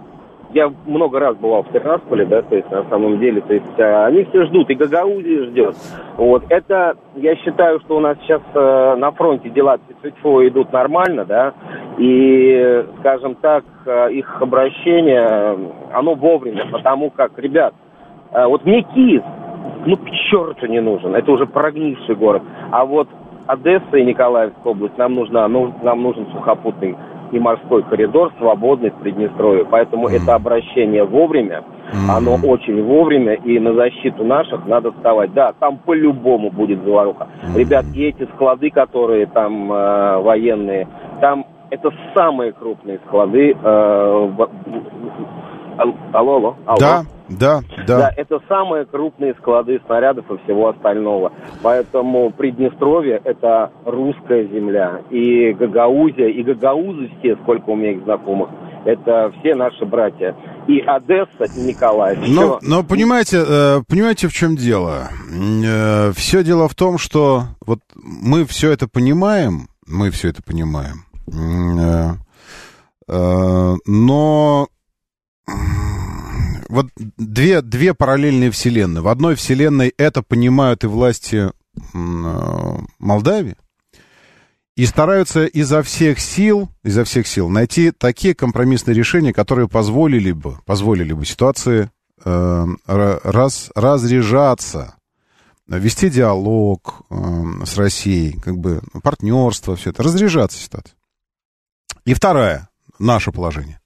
я много раз бывал в Террасполе, да, то есть на самом деле, то есть а, они все ждут, и Гагаузия ждет. Вот, это, я считаю, что у нас сейчас э, на фронте дела ЦФО идут нормально, да, и, скажем так, э, их обращение, оно вовремя, потому как, ребят, э, вот мне Киев, ну, к черту не нужен, это уже прогнивший город, а вот Одесса и Николаевская область, нам, нужна, ну, нам нужен сухопутный и морской коридор свободный в Приднестровье. Поэтому mm. это обращение вовремя, mm. оно очень вовремя, и на защиту наших надо вставать. Да, там по-любому будет заваруха. Mm. Ребят, и эти склады, которые там э, военные, там это самые крупные склады. Э, в, алло, алло, алло. Да, да, да. Да, это самые крупные склады снарядов и всего остального. Поэтому Приднестровье – это русская земля. И Гагаузия, и гагаузы все, сколько у меня их знакомых, это все наши братья. И Одесса, и Николаев. Но, но понимаете, э, понимаете, в чем дело? Э, все дело в том, что вот мы все это понимаем, мы все это понимаем, э, но вот две, две параллельные вселенные. В одной вселенной это понимают и власти э, Молдавии, и стараются изо всех сил, изо всех сил найти такие компромиссные решения, которые позволили бы, позволили бы ситуации э, раз, разряжаться, вести диалог э, с Россией, как бы партнерство, все это, разряжаться ситуация. И второе, наше положение.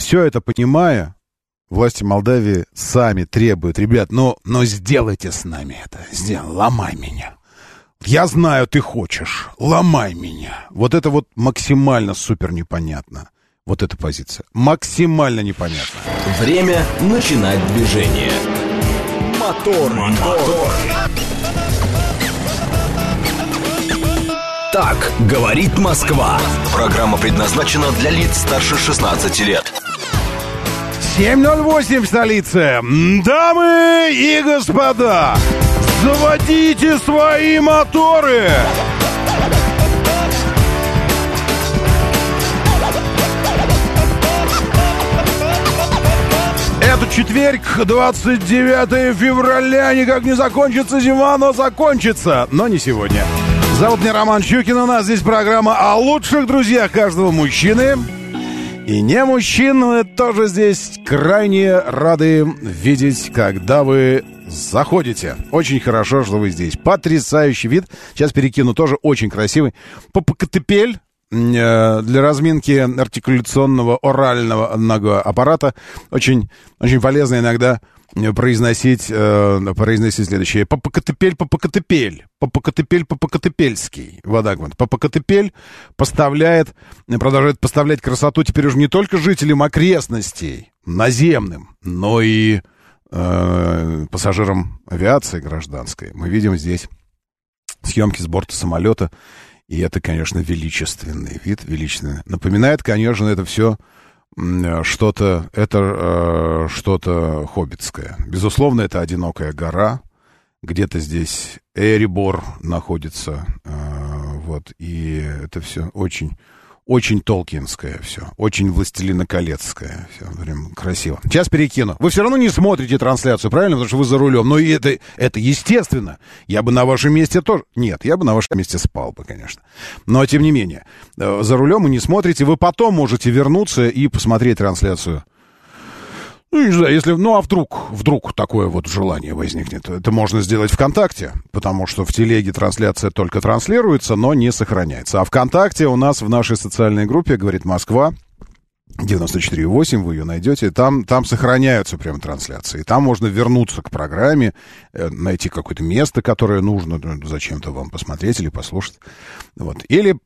Все это понимая, власти Молдавии сами требуют, ребят, но, но сделайте с нами это, сделай, ломай меня. Я знаю, ты хочешь, ломай меня. Вот это вот максимально супер непонятно. Вот эта позиция. Максимально непонятно. Время начинать движение. Мотор, мотор. Так говорит Москва. Программа предназначена для лиц старше 16 лет. 7.08 в столице. Дамы и господа, заводите свои моторы! Это четверг, 29 февраля. Никак не закончится зима, но закончится. Но не сегодня. Зовут меня Роман Щукин. У нас здесь программа о лучших друзьях каждого мужчины. И не мужчин тоже здесь крайне рады видеть, когда вы заходите. Очень хорошо, что вы здесь. Потрясающий вид. Сейчас перекину тоже очень красивый. Попокотепель э, для разминки артикуляционного орального аппарата. Очень, очень полезно иногда произносить, э, произносить следующее. Попокотепель, попокотепель. Попокотепель, попокотепельский. Водагмент. Попокотепель поставляет, продолжает поставлять красоту теперь уже не только жителям окрестностей, наземным, но и э, пассажирам авиации гражданской. Мы видим здесь съемки с борта самолета, и это, конечно, величественный вид, величественный. Напоминает, конечно, это все что-то, это э, что-то хоббитское. Безусловно, это одинокая гора, где-то здесь Эрибор находится, э, вот, и это все очень очень толкинское все, очень властелиноколецкое, все прям красиво. Сейчас перекину. Вы все равно не смотрите трансляцию, правильно? Потому что вы за рулем. Но это, это естественно. Я бы на вашем месте тоже... Нет, я бы на вашем месте спал бы, конечно. Но тем не менее, э, за рулем вы не смотрите, вы потом можете вернуться и посмотреть трансляцию ну, не знаю, если, ну, а вдруг, вдруг такое вот желание возникнет, это можно сделать ВКонтакте, потому что в телеге трансляция только транслируется, но не сохраняется. А ВКонтакте у нас в нашей социальной группе, говорит Москва, 94,8, вы ее найдете, там, там сохраняются прям трансляции. Там можно вернуться к программе, э, найти какое-то место, которое нужно ну, зачем-то вам посмотреть или послушать. Вот. Или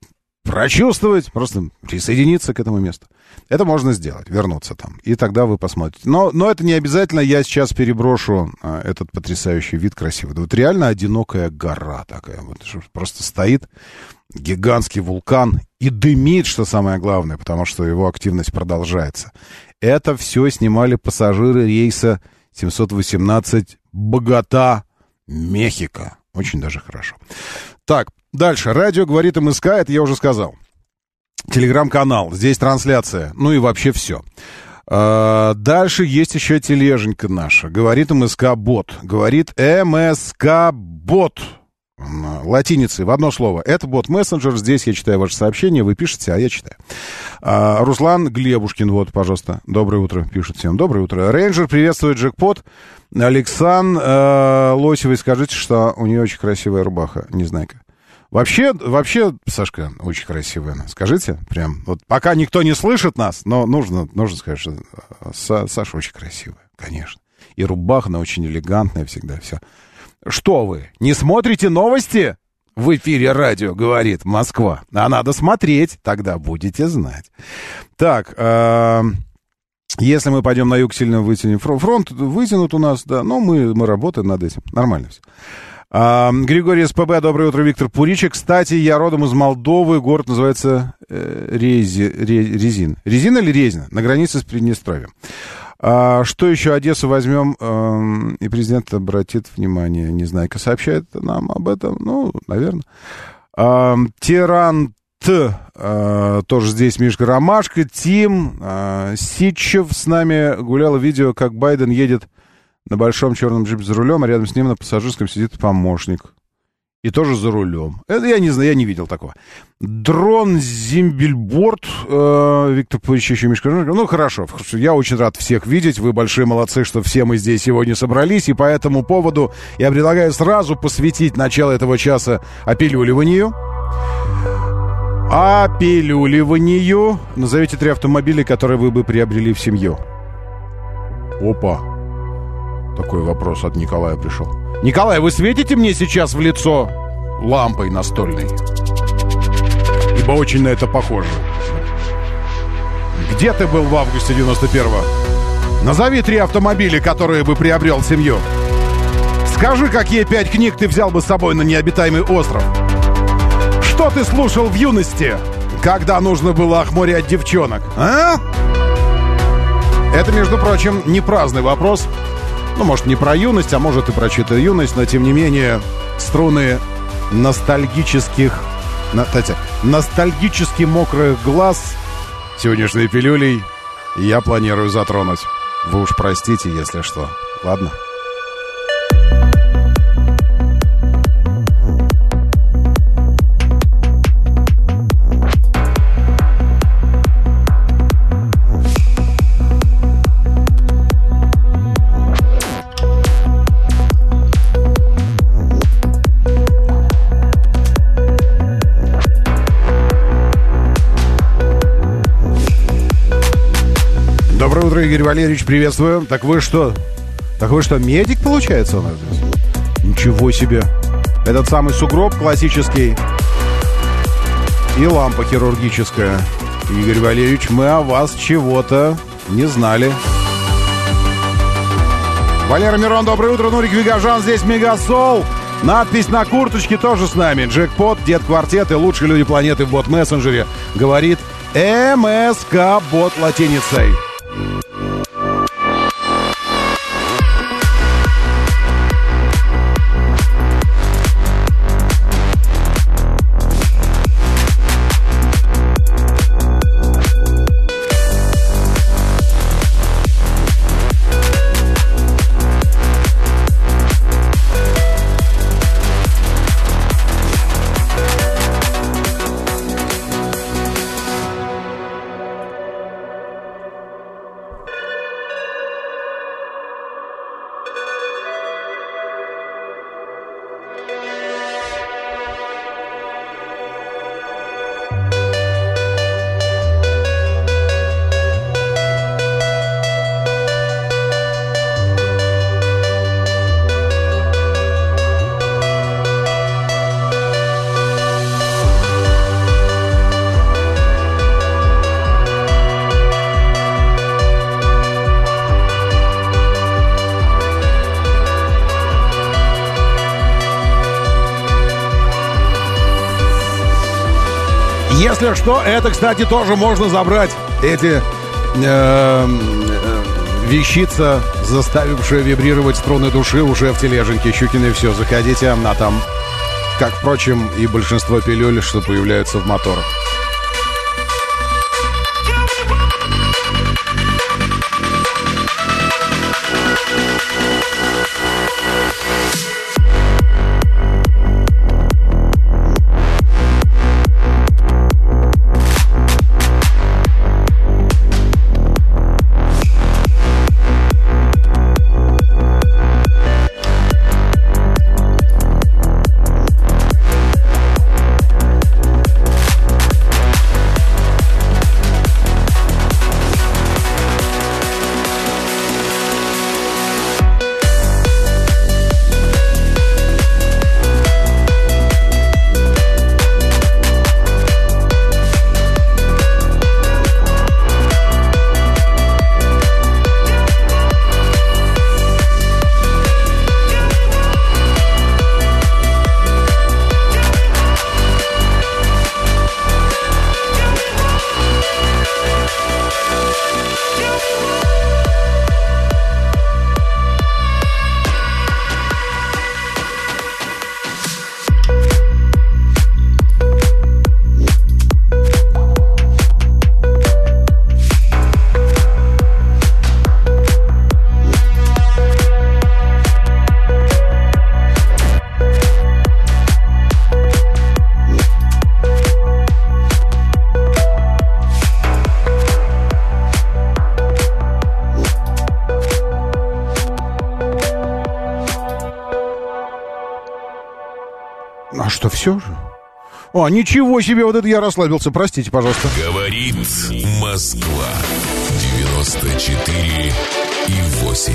прочувствовать, просто присоединиться к этому месту. Это можно сделать, вернуться там, и тогда вы посмотрите. Но, но это не обязательно, я сейчас переброшу а, этот потрясающий вид красивый. Вот реально одинокая гора такая, вот просто стоит гигантский вулкан и дымит, что самое главное, потому что его активность продолжается. Это все снимали пассажиры рейса 718 Богата, Мехико. Очень даже хорошо. Так, дальше. Радио говорит МСК, это я уже сказал. Телеграм-канал, здесь трансляция, ну и вообще все. А, дальше есть еще тележенька наша. Говорит МСК Бот. Говорит МСК Бот. Латиницей в одно слово. Это бот мессенджер. Здесь я читаю ваше сообщение, вы пишете, а я читаю. А, Руслан Глебушкин, вот, пожалуйста. Доброе утро, пишет всем. Доброе утро. Рейнджер приветствует джекпот. Александр э, Лосевой, скажите, что у нее очень красивая рубаха, не знаю как. Вообще, вообще, Сашка, очень красивая. Скажите, прям, вот пока никто не слышит нас, но нужно, нужно сказать, что э, Са, Саша очень красивая, конечно. И рубаха, она очень элегантная всегда, все. Что вы, не смотрите новости? В эфире радио говорит Москва. А надо смотреть, тогда будете знать. Так, э, если мы пойдем на юг, сильно вытянем. Фронт вытянут у нас, да, но мы, мы работаем над этим. Нормально все. Григорий СПБ, доброе утро, Виктор Пуричек. Кстати, я родом из Молдовы, город называется э, Рези, Резин. Или Резина? На границе с Приднестровьем. А, что еще Одессу возьмем, и президент обратит внимание, не знаю, сообщает нам об этом, ну, наверное. А, Тиран Т, а, тоже здесь Мишка Ромашка, Тим, а, Сичев с нами гуляло видео, как Байден едет на большом черном джипе за рулем, а рядом с ним на пассажирском сидит помощник. И тоже за рулем. Это я не знаю, я не видел такого. Дрон Зимбельборд, э, Виктор Павлович Мишка. Ну, хорошо, я очень рад всех видеть. Вы большие молодцы, что все мы здесь сегодня собрались. И по этому поводу я предлагаю сразу посвятить начало этого часа опилюливанию. Опилюливанию. Назовите три автомобиля, которые вы бы приобрели в семью. Опа. Такой вопрос от Николая пришел. Николай, вы светите мне сейчас в лицо лампой настольной? Ибо очень на это похоже. Где ты был в августе 91-го? Назови три автомобиля, которые бы приобрел семью. Скажи, какие пять книг ты взял бы с собой на необитаемый остров. Что ты слушал в юности, когда нужно было охмурять девчонок, а? Это, между прочим, не праздный вопрос, ну, может, не про юность, а может и про чью-то юность, но, тем не менее, струны ностальгических... На, кстати, ностальгически мокрых глаз сегодняшней пилюлей я планирую затронуть. Вы уж простите, если что. Ладно? Игорь Валерьевич, приветствую. Так вы что? Так вы что, медик, получается, у нас здесь? Ничего себе. Этот самый сугроб классический и лампа хирургическая. Игорь Валерьевич, мы о вас чего-то не знали. Валера Мирон, доброе утро. Нурик Вигажан, здесь Мегасол. Надпись на курточке тоже с нами. Джекпот, Дед Квартет и лучшие люди планеты в бот-мессенджере. Говорит МСК бот латиницей. Что, это, кстати, тоже можно забрать. Эти э, вещица, заставившая вибрировать струны души уже в тележеньке Щукиной. Все, заходите, а там, как, впрочем, и большинство пилюль, что появляются в моторах. О, ничего себе, вот это я расслабился, простите, пожалуйста. Говорит Москва. 94 и 8.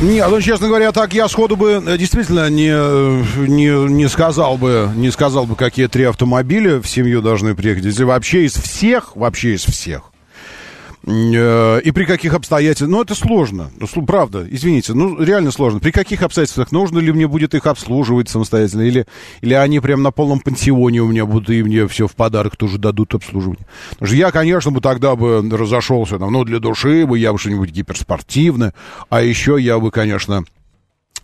Нет, ну, честно говоря, так я сходу бы э, действительно не, э, не, не сказал бы, не сказал бы, какие три автомобиля в семью должны приехать. Если вообще из всех, вообще из всех, и при каких обстоятельствах. Ну, это сложно. Ну, правда, извините, ну, реально сложно. При каких обстоятельствах? Нужно ли мне будет их обслуживать самостоятельно? Или, или они прям на полном пансионе у меня будут, и мне все в подарок тоже дадут обслуживание? Потому что я, конечно, бы тогда бы разошелся, ну, для души бы я бы что-нибудь гиперспортивное. А еще я бы, конечно,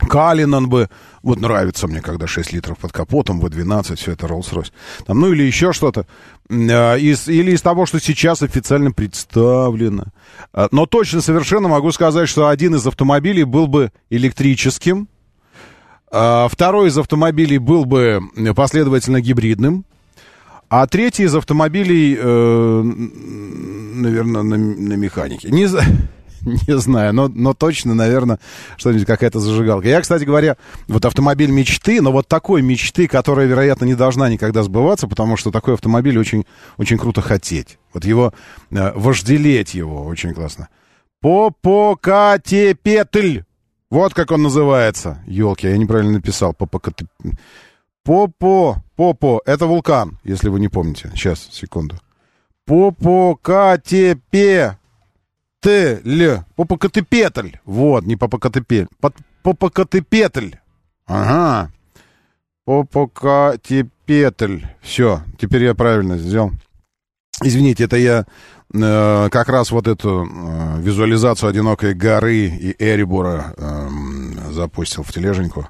Калинан бы, вот нравится мне, когда 6 литров под капотом, V12, все это Rolls-Royce. Там, ну или еще что-то. А, из, или из того, что сейчас официально представлено. А, но точно совершенно могу сказать, что один из автомобилей был бы электрическим, а, второй из автомобилей был бы последовательно гибридным, а третий из автомобилей, э, наверное, на, на механике. Не знаю. Не знаю, но, но точно, наверное, что-нибудь какая-то зажигалка. Я, кстати говоря, вот автомобиль мечты, но вот такой мечты, которая, вероятно, не должна никогда сбываться, потому что такой автомобиль очень, очень круто хотеть. Вот его, э, вожделеть его очень классно. Попокатепетль. Вот как он называется. Елки, я неправильно написал. Попокате... Попо, Попо, это вулкан, если вы не помните. Сейчас, секунду. Попокатепе Петель. Попокатепетль. Вот, не Попокатепель. Попокатепетль. Ага. Попокатепетль. Все, теперь я правильно сделал. Извините, это я э, как раз вот эту э, визуализацию одинокой горы и Эребура э, запустил в тележеньку.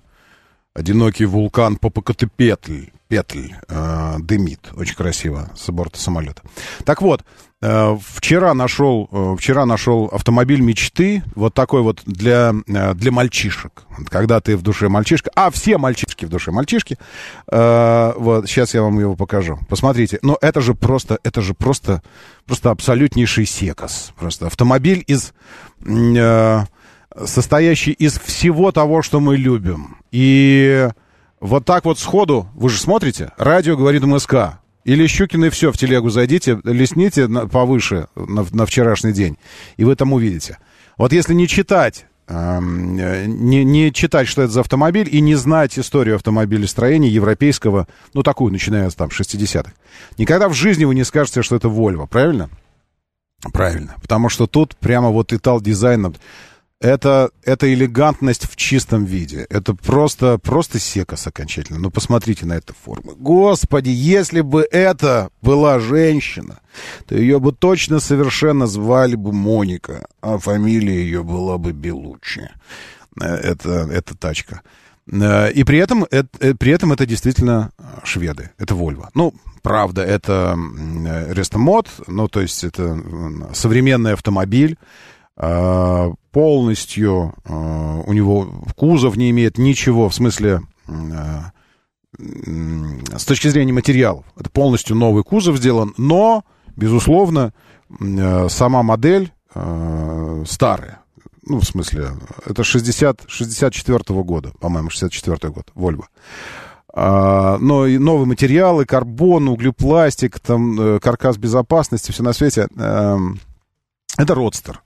Одинокий вулкан Попокатепетль. Петль э, дымит. Очень красиво с борта самолета. Так вот, э, вчера нашел, э, вчера нашел автомобиль мечты, вот такой вот для, э, для мальчишек. Когда ты в душе мальчишка, а все мальчишки в душе мальчишки. Э, вот, сейчас я вам его покажу. Посмотрите. Но это же просто, это же просто, просто абсолютнейший секос. Просто автомобиль из... Э, состоящий из всего того, что мы любим. И вот так вот сходу, вы же смотрите, радио говорит МСК. Или Щукин и все, в телегу зайдите, лесните на, повыше на, на вчерашний день, и вы там увидите. Вот если не читать, э, не, не читать, что это за автомобиль, и не знать историю автомобилестроения европейского, ну, такую, начиная с там 60-х, никогда в жизни вы не скажете, что это Volvo, правильно? Правильно, потому что тут прямо вот Итал дизайн это, это элегантность в чистом виде. Это просто, просто секос окончательно. Ну, посмотрите на эту форму. Господи, если бы это была женщина, то ее бы точно совершенно звали бы Моника, а фамилия ее была бы Белучи. Э, это, это тачка. Э, и при этом, это, э, при этом это действительно шведы, это Volvo. Ну, правда, это Рестомод, ну, то есть это современный автомобиль, полностью у него кузов не имеет ничего, в смысле, с точки зрения материалов. Это полностью новый кузов сделан, но, безусловно, сама модель старая ну, в смысле, это 60, 64 -го года, по-моему, 64 год. А, но и новые материалы, карбон, углепластик, там, э, каркас безопасности, все на свете. А, это родстер.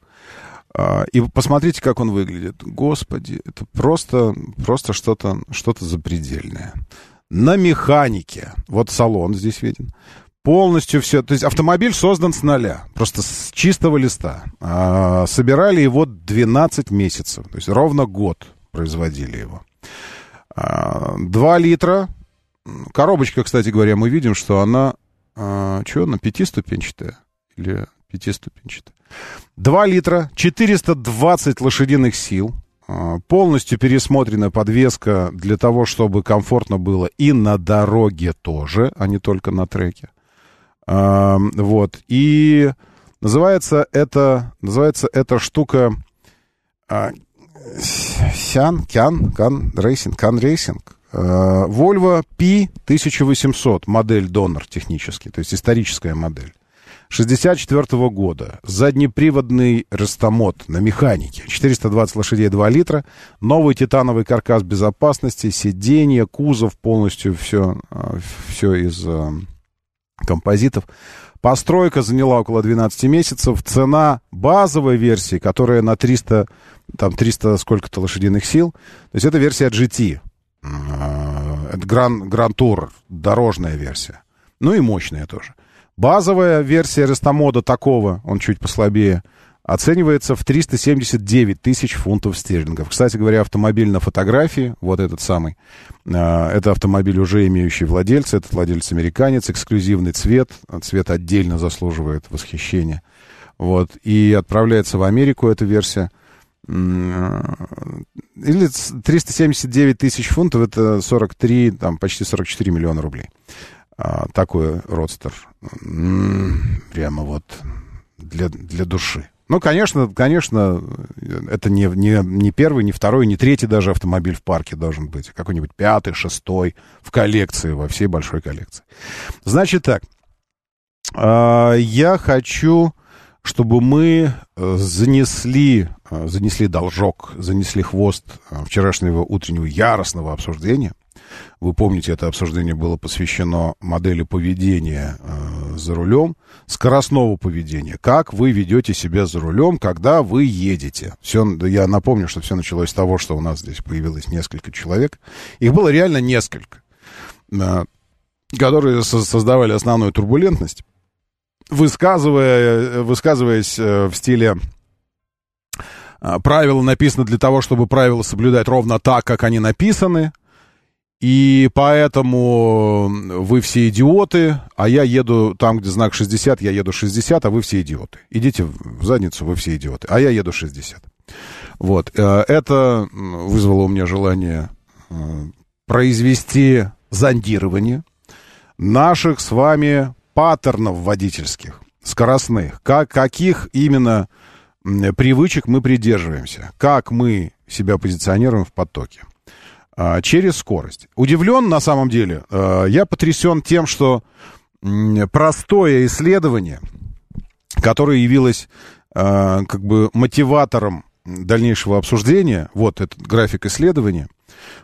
А, и посмотрите, как он выглядит. Господи, это просто, просто что-то что запредельное. На механике. Вот салон здесь виден полностью все. То есть автомобиль создан с нуля, просто с чистого листа. А, собирали его 12 месяцев, то есть ровно год производили его. А, 2 литра. Коробочка, кстати говоря, мы видим, что она... А, что она, пятиступенчатая? Или пятиступенчатая? 2 литра, 420 лошадиных сил. А, полностью пересмотрена подвеска для того, чтобы комфортно было и на дороге тоже, а не только на треке. А, вот. И называется это, называется эта штука а, Cyan, Cyan, Cyan Racing, Cyan Racing. Volvo P1800, модель донор технический, то есть историческая модель. 64 -го года. Заднеприводный рестомод на механике. 420 лошадей 2 литра. Новый титановый каркас безопасности, сиденье, кузов полностью все, все из композитов. Постройка заняла около 12 месяцев. Цена базовой версии, которая на 300, там 300 сколько-то лошадиных сил, то есть это версия GT. А, это Grand Tour, дорожная версия. Ну и мощная тоже. Базовая версия Рестомода такого, он чуть послабее, оценивается в 379 тысяч фунтов стерлингов. Кстати говоря, автомобиль на фотографии, вот этот самый, а, это автомобиль уже имеющий владельца, этот владелец американец, эксклюзивный цвет, цвет отдельно заслуживает восхищения. Вот, и отправляется в Америку эта версия. А, или 379 тысяч фунтов, это 43, там почти 44 миллиона рублей. А, такой родстер. Прямо вот для, для души. Ну, конечно, конечно, это не, не, не первый, не второй, не третий даже автомобиль в парке должен быть. Какой-нибудь пятый, шестой в коллекции, во всей большой коллекции. Значит так, э, я хочу, чтобы мы э, занесли, э, занесли должок, занесли хвост э, вчерашнего утреннего яростного обсуждения вы помните, это обсуждение было посвящено модели поведения э, за рулем, скоростного поведения. Как вы ведете себя за рулем, когда вы едете? Все, я напомню, что все началось с того, что у нас здесь появилось несколько человек. Их было реально несколько, э, которые со создавали основную турбулентность, высказывая, высказываясь э, в стиле э, правила написаны для того, чтобы правила соблюдать ровно так, как они написаны. И поэтому вы все идиоты, а я еду там, где знак 60, я еду 60, а вы все идиоты. Идите в задницу, вы все идиоты, а я еду 60. Вот. Э, это вызвало у меня желание э, произвести зондирование наших с вами паттернов водительских, скоростных. Как, каких именно привычек мы придерживаемся, как мы себя позиционируем в потоке. А, через скорость. Удивлен на самом деле. А, я потрясен тем, что простое исследование, которое явилось а, как бы мотиватором дальнейшего обсуждения, вот этот график исследования,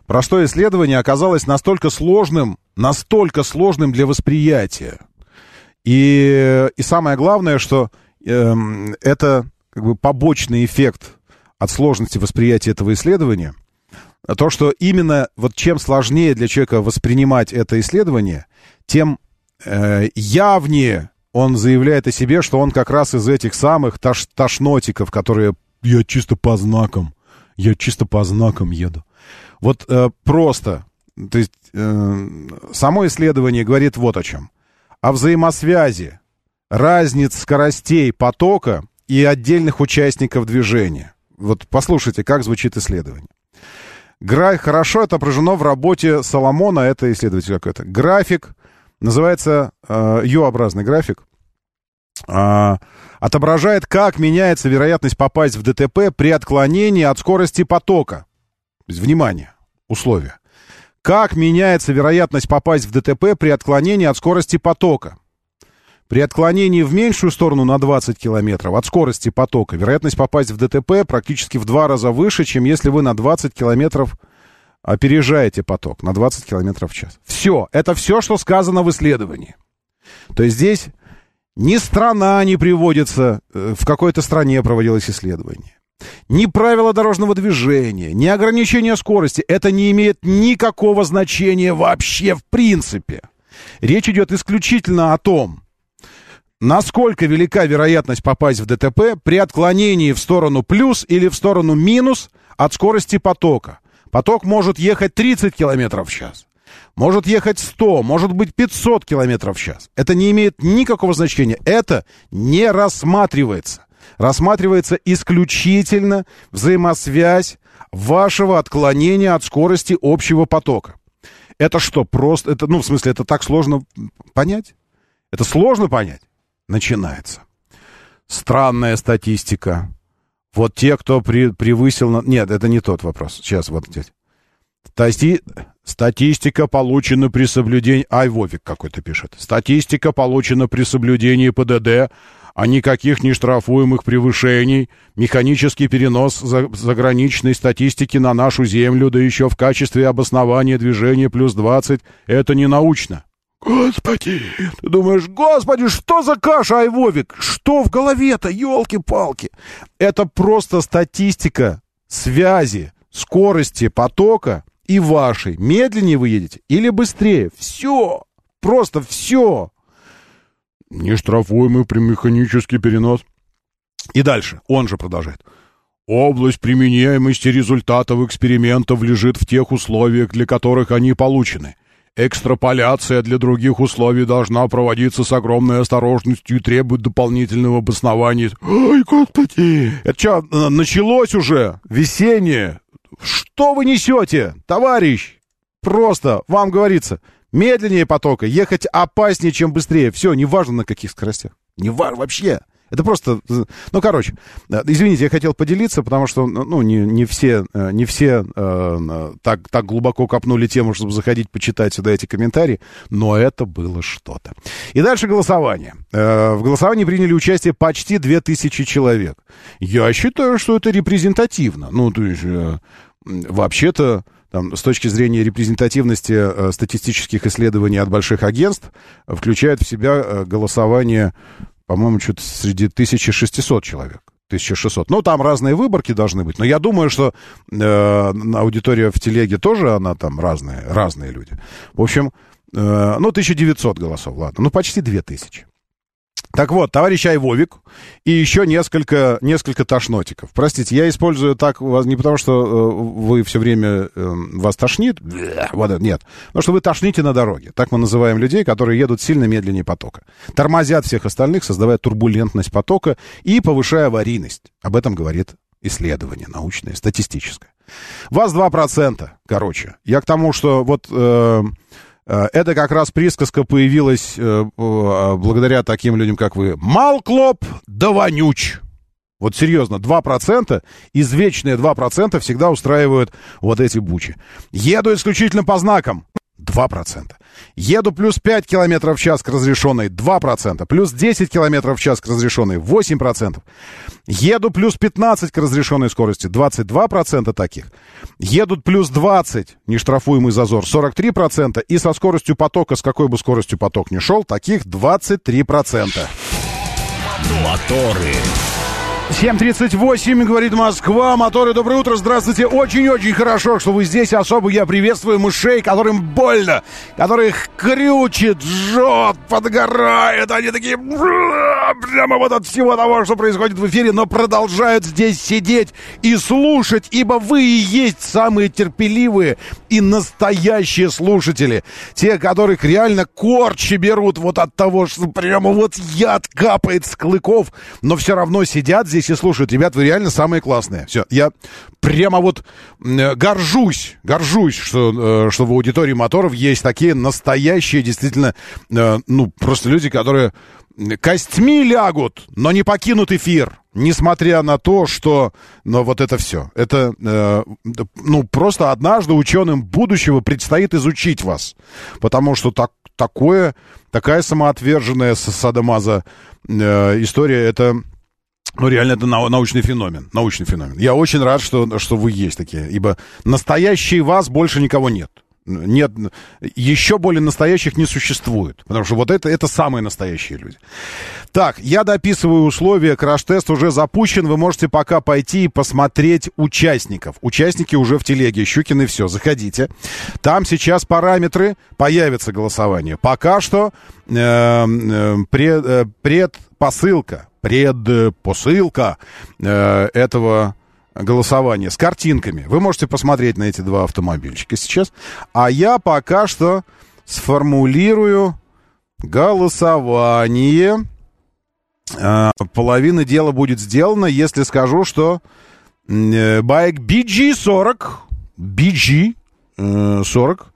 простое исследование оказалось настолько сложным, настолько сложным для восприятия. И, и самое главное, что э, это как бы побочный эффект от сложности восприятия этого исследования – то, что именно вот чем сложнее для человека воспринимать это исследование, тем э, явнее он заявляет о себе, что он как раз из этих самых тош тошнотиков, которые я чисто по знакам. Я чисто по знакам еду. Вот э, просто, то есть э, само исследование говорит вот о чем. О взаимосвязи разниц скоростей потока и отдельных участников движения. Вот послушайте, как звучит исследование. Гра... Хорошо отображено в работе Соломона, это исследователь какой-то. График, называется э, U-образный график, э, отображает, как меняется вероятность попасть в ДТП при отклонении от скорости потока. Внимание, условия. Как меняется вероятность попасть в ДТП при отклонении от скорости потока? При отклонении в меньшую сторону на 20 километров от скорости потока вероятность попасть в ДТП практически в два раза выше, чем если вы на 20 километров опережаете поток, на 20 километров в час. Все, это все, что сказано в исследовании. То есть здесь ни страна не приводится, э, в какой-то стране проводилось исследование. Ни правила дорожного движения, ни ограничения скорости. Это не имеет никакого значения вообще в принципе. Речь идет исключительно о том, насколько велика вероятность попасть в ДТП при отклонении в сторону плюс или в сторону минус от скорости потока. Поток может ехать 30 км в час, может ехать 100, может быть 500 км в час. Это не имеет никакого значения. Это не рассматривается. Рассматривается исключительно взаимосвязь вашего отклонения от скорости общего потока. Это что, просто... Это, ну, в смысле, это так сложно понять? Это сложно понять? Начинается. Странная статистика. Вот те, кто при, превысил... Нет, это не тот вопрос. Сейчас, вот здесь. Стати... Статистика получена при соблюдении... Ай, Вовик какой-то пишет. Статистика получена при соблюдении ПДД, а никаких нештрафуемых превышений. Механический перенос заграничной статистики на нашу землю, да еще в качестве обоснования движения плюс 20, это не научно. Господи! Ты думаешь, господи, что за каша, Айвовик? Что в голове-то, елки-палки? Это просто статистика связи, скорости потока и вашей. Медленнее вы едете или быстрее. Все. Просто все. Нештрафуемый при механический перенос. И дальше. Он же продолжает. Область применяемости результатов экспериментов лежит в тех условиях, для которых они получены – Экстраполяция для других условий должна проводиться с огромной осторожностью и требует дополнительного обоснования. Ой, господи! Это что, началось уже? Весеннее? Что вы несете, товарищ? Просто, вам говорится, медленнее потока, ехать опаснее, чем быстрее. Все, неважно на каких скоростях. Не важно вообще. Это просто, ну, короче, э, извините, я хотел поделиться, потому что, ну, не, не все, э, не все э, так, так глубоко копнули тему, чтобы заходить, почитать сюда эти комментарии, но это было что-то. И дальше голосование. Э, в голосовании приняли участие почти 2000 человек. Я считаю, что это репрезентативно. Ну, то есть, э, вообще-то, там, с точки зрения репрезентативности э, статистических исследований от больших агентств, включает в себя э, голосование по-моему, что-то среди 1600 человек. 1600. Ну, там разные выборки должны быть. Но я думаю, что э, аудитория в телеге тоже, она там разная, разные люди. В общем, э, ну, 1900 голосов, ладно. Ну, почти 2000. Так вот, товарищ Айвовик и еще несколько, несколько тошнотиков. Простите, я использую так вас не потому, что э, вы все время э, вас тошнит, вот, нет, потому что вы тошните на дороге. Так мы называем людей, которые едут сильно медленнее потока. Тормозят всех остальных, создавая турбулентность потока и повышая аварийность. Об этом говорит исследование научное, статистическое. Вас 2%, короче. Я к тому, что вот... Э, это как раз присказка появилась э, благодаря таким людям, как вы. Мал клоп, да вонюч. Вот серьезно, 2%, извечные 2% всегда устраивают вот эти бучи. Еду исключительно по знакам. 2%. Еду плюс 5 км в час к разрешенной 2%. Плюс 10 км в час к разрешенной 8%. Еду плюс 15 к разрешенной скорости 22% таких. Едут плюс 20, нештрафуемый зазор 43%. И со скоростью потока, с какой бы скоростью поток ни шел, таких 23%. Моторы. 7.38, говорит Москва. Моторы, доброе утро, здравствуйте. Очень-очень хорошо, что вы здесь. Особо я приветствую мышей, которым больно, которых крючит, жжет, подгорает. Они такие прямо вот от всего того, что происходит в эфире, но продолжают здесь сидеть и слушать, ибо вы и есть самые терпеливые и настоящие слушатели. Те, которых реально корчи берут вот от того, что прямо вот яд капает с клыков, но все равно сидят здесь здесь и слушают. Ребят, вы реально самые классные. Все, я прямо вот горжусь, горжусь, что, э, что в аудитории моторов есть такие настоящие, действительно, э, ну, просто люди, которые костьми лягут, но не покинут эфир. Несмотря на то, что... Но вот это все. Это, э, ну, просто однажды ученым будущего предстоит изучить вас. Потому что так, такое, такая самоотверженная садомаза э, история, это ну, реально, это научный феномен. Научный феномен. Я очень рад, что, что вы есть такие. Ибо настоящий вас больше никого нет. Нет, еще более настоящих не существует. Потому что вот это, это самые настоящие люди. Так, я дописываю условия. Краш-тест уже запущен. Вы можете пока пойти и посмотреть участников. Участники уже в телеге. Щукины все. Заходите. Там сейчас параметры. Появится голосование. Пока что э, пред, э, предпосылка предпосылка э, этого голосования с картинками. Вы можете посмотреть на эти два автомобильчика сейчас. А я пока что сформулирую голосование. Э, половина дела будет сделана, если скажу, что э, байк BG40, BG40,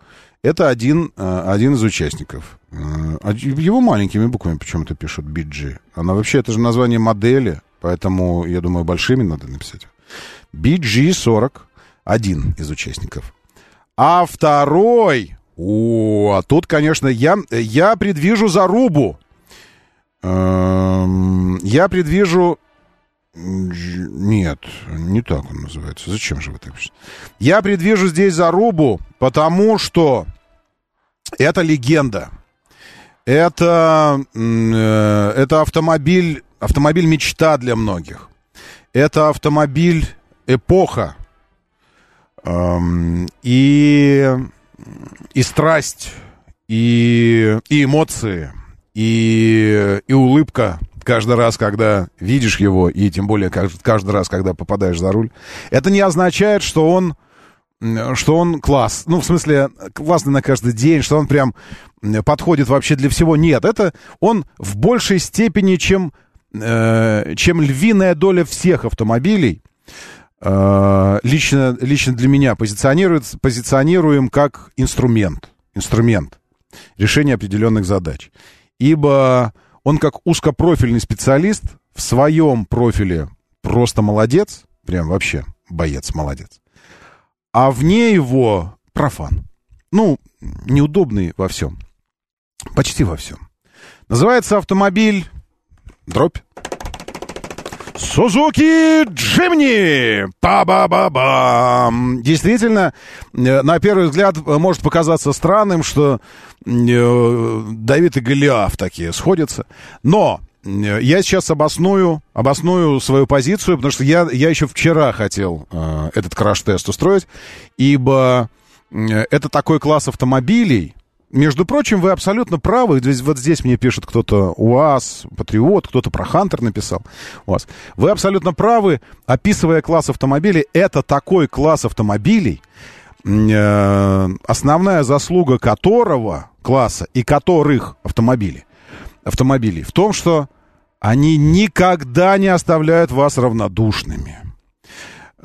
это один, э, один из участников. А его маленькими буквами почему-то пишут BG. Она вообще, это же название модели, поэтому, я думаю, большими надо написать. BG40, один из участников. А второй... О, а тут, конечно, я, я предвижу зарубу. Эм, я предвижу... Нет, не так он называется. Зачем же вы так пишете? Я предвижу здесь зарубу, потому что это легенда. Это, э, это автомобиль, автомобиль мечта для многих. Это автомобиль эпоха. Эм, и, и страсть, и, и эмоции, и, и улыбка каждый раз, когда видишь его, и тем более каждый раз, когда попадаешь за руль. Это не означает, что он что он класс. Ну, в смысле, классный на каждый день, что он прям подходит вообще для всего. Нет, это он в большей степени, чем, э, чем львиная доля всех автомобилей, э, лично, лично для меня позиционирует, позиционируем как инструмент. Инструмент решения определенных задач. Ибо он как узкопрофильный специалист в своем профиле просто молодец, прям вообще боец молодец а вне его профан. Ну, неудобный во всем. Почти во всем. Называется автомобиль дробь. Сузуки Джимни! Па-ба-ба-бам! Действительно, э, на первый взгляд э, может показаться странным, что э, Давид и Голиаф такие сходятся. Но я сейчас обосную, обосную свою позицию, потому что я, я еще вчера хотел этот краш-тест устроить, ибо это такой класс автомобилей. Между прочим, вы абсолютно правы. Вот здесь мне пишет кто-то УАЗ, Патриот, кто-то про Хантер написал. УАЗ. Вы абсолютно правы, описывая класс автомобилей. Это такой класс автомобилей, э, основная заслуга которого класса и которых автомобилей автомобилей в том, что они никогда не оставляют вас равнодушными.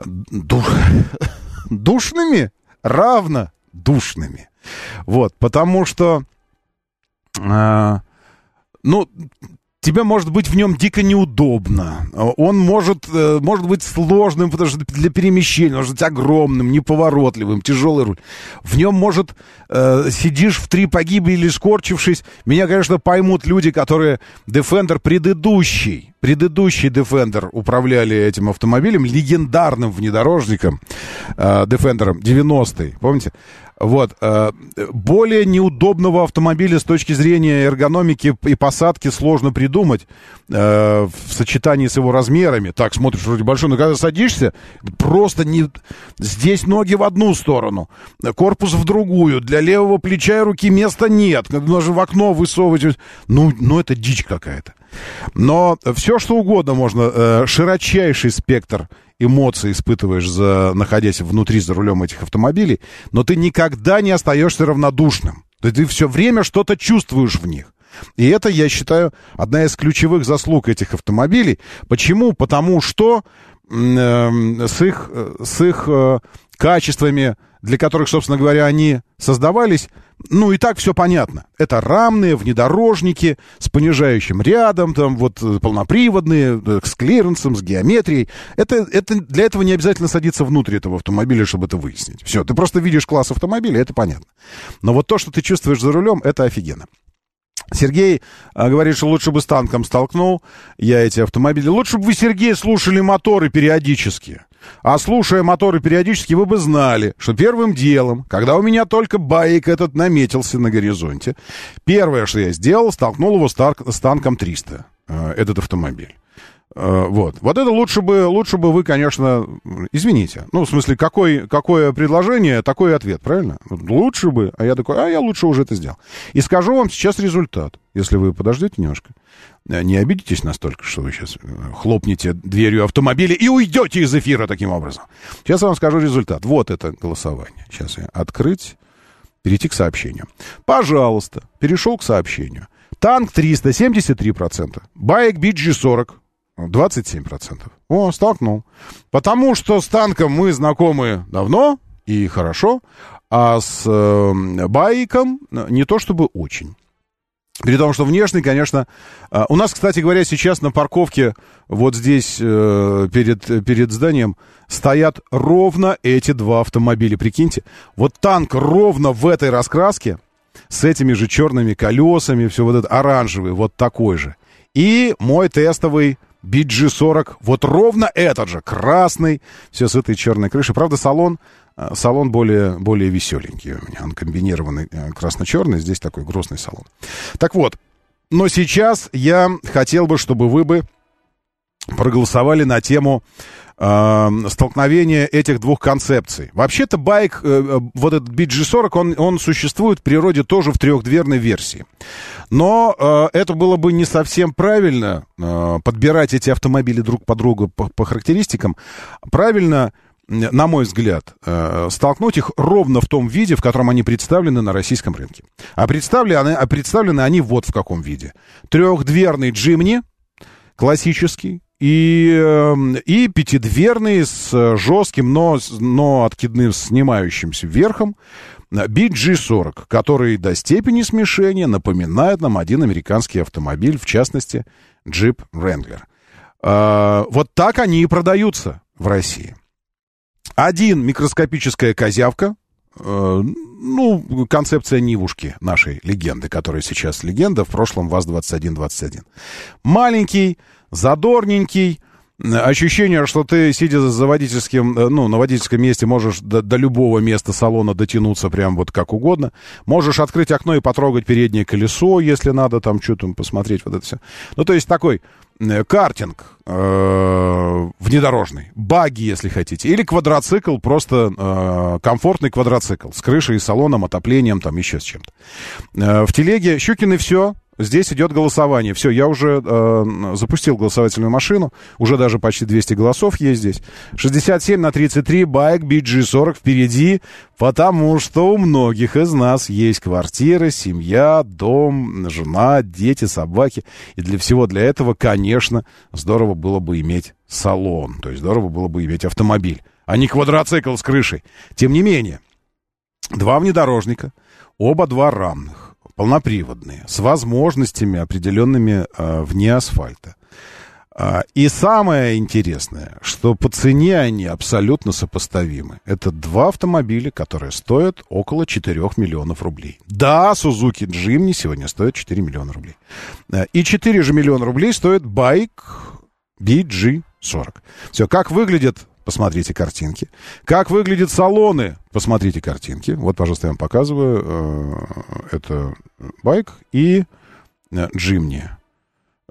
Ду... Душными? Равно душными. Вот, потому что, э, ну, тебе может быть в нем дико неудобно. Он может, э, может быть сложным потому что для перемещения, может быть огромным, неповоротливым, тяжелый руль. В нем может э, сидишь в три погибели или скорчившись. Меня, конечно, поймут люди, которые Defender предыдущий, предыдущий Defender управляли этим автомобилем, легендарным внедорожником, э, Defender 90-й, помните? Вот. Э, более неудобного автомобиля с точки зрения эргономики и посадки сложно придумать э, в сочетании с его размерами. Так, смотришь, вроде большой, но когда садишься, просто не... Здесь ноги в одну сторону, корпус в другую, для левого плеча и руки места нет, даже в окно высовывать. Ну, ну это дичь какая-то. Но все, что угодно можно, э, широчайший спектр эмоций испытываешь, за, находясь внутри за рулем этих автомобилей, но ты никогда не остаешься равнодушным. Ты, ты все время что-то чувствуешь в них. И это, я считаю, одна из ключевых заслуг этих автомобилей. Почему? Потому что э, с их, с их э, качествами, для которых, собственно говоря, они создавались, ну и так все понятно. Это рамные внедорожники с понижающим рядом, там вот э, полноприводные, э, с клиренсом, с геометрией. Это, это, для этого не обязательно садиться внутрь этого автомобиля, чтобы это выяснить. Все, ты просто видишь класс автомобиля, это понятно. Но вот то, что ты чувствуешь за рулем, это офигенно. Сергей а, говорит, что лучше бы с танком столкнул я эти автомобили. Лучше бы вы, Сергей, слушали моторы периодически. А слушая моторы периодически, вы бы знали, что первым делом, когда у меня только байк этот наметился на горизонте, первое, что я сделал, столкнул его с, танком 300, э, этот автомобиль. Э, вот. Вот это лучше бы, лучше бы вы, конечно, извините. Ну, в смысле, какой, какое предложение, такой ответ, правильно? Лучше бы. А я такой, а я лучше уже это сделал. И скажу вам сейчас результат, если вы подождете немножко. Э, не обидитесь настолько, что вы сейчас э, хлопнете дверью автомобиля и уйдете из эфира таким образом. Сейчас я вам скажу результат. Вот это голосование. Сейчас я открыть, перейти к сообщению. Пожалуйста, перешел к сообщению. Танк 373%, байк BG40 27%. О, столкнул. Потому что с танком мы знакомы давно и хорошо, а с э, байком не то чтобы очень. При том, что внешний, конечно... Э, у нас, кстати говоря, сейчас на парковке вот здесь э, перед, перед зданием стоят ровно эти два автомобиля. Прикиньте, вот танк ровно в этой раскраске, с этими же черными колесами, все вот это оранжевый, вот такой же. И мой тестовый BG40, вот ровно этот же, красный, все с этой черной крышей. Правда, салон, э, салон более, более веселенький у меня, он комбинированный э, красно-черный, здесь такой грустный салон. Так вот, но сейчас я хотел бы, чтобы вы бы проголосовали на тему э, столкновения этих двух концепций. Вообще-то байк, э, э вот этот BG40, он, он существует в природе тоже в трехдверной версии. Но э, это было бы не совсем правильно э, подбирать эти автомобили друг по другу по, по характеристикам. Правильно на мой взгляд, э, столкнуть их ровно в том виде, в котором они представлены на российском рынке. А представлены, а представлены они вот в каком виде. Трехдверный джимни, классический, и, эм, и пятидверный с жестким, но, но откидным снимающимся верхом BG40, который до степени смешения напоминает нам один американский автомобиль, в частности, Jeep Wrangler. А, вот так они и продаются в России. Один микроскопическая козявка, э, ну, концепция Нивушки, нашей легенды, которая сейчас легенда, в прошлом ВАЗ-2121. Маленький, задорненький, ощущение, что ты, сидя за водительским, э, ну, на водительском месте, можешь до, до любого места салона дотянуться прям вот как угодно. Можешь открыть окно и потрогать переднее колесо, если надо там что-то посмотреть, вот это все. Ну, то есть такой э, картинг э, внедорожный, баги, если хотите, или квадроцикл, просто э, комфортный квадроцикл с крышей, салоном, отоплением, там еще с чем-то. Э, в телеге Щукины все, Здесь идет голосование. Все, я уже э, запустил голосовательную машину. Уже даже почти 200 голосов есть здесь. 67 на 33, байк BG40 впереди, потому что у многих из нас есть квартира, семья, дом, жена, дети, собаки. И для всего для этого, конечно, здорово было бы иметь салон. То есть здорово было бы иметь автомобиль, а не квадроцикл с крышей. Тем не менее, два внедорожника, оба два равных полноприводные, с возможностями определенными э, вне асфальта. Э, и самое интересное, что по цене они абсолютно сопоставимы. Это два автомобиля, которые стоят около 4 миллионов рублей. Да, Suzuki Jimny сегодня стоит 4 миллиона рублей. Э, и 4 же миллиона рублей стоит байк BG40. Все, как выглядит посмотрите картинки. Как выглядят салоны, посмотрите картинки. Вот, пожалуйста, я вам показываю. Э, это байк и Джимни.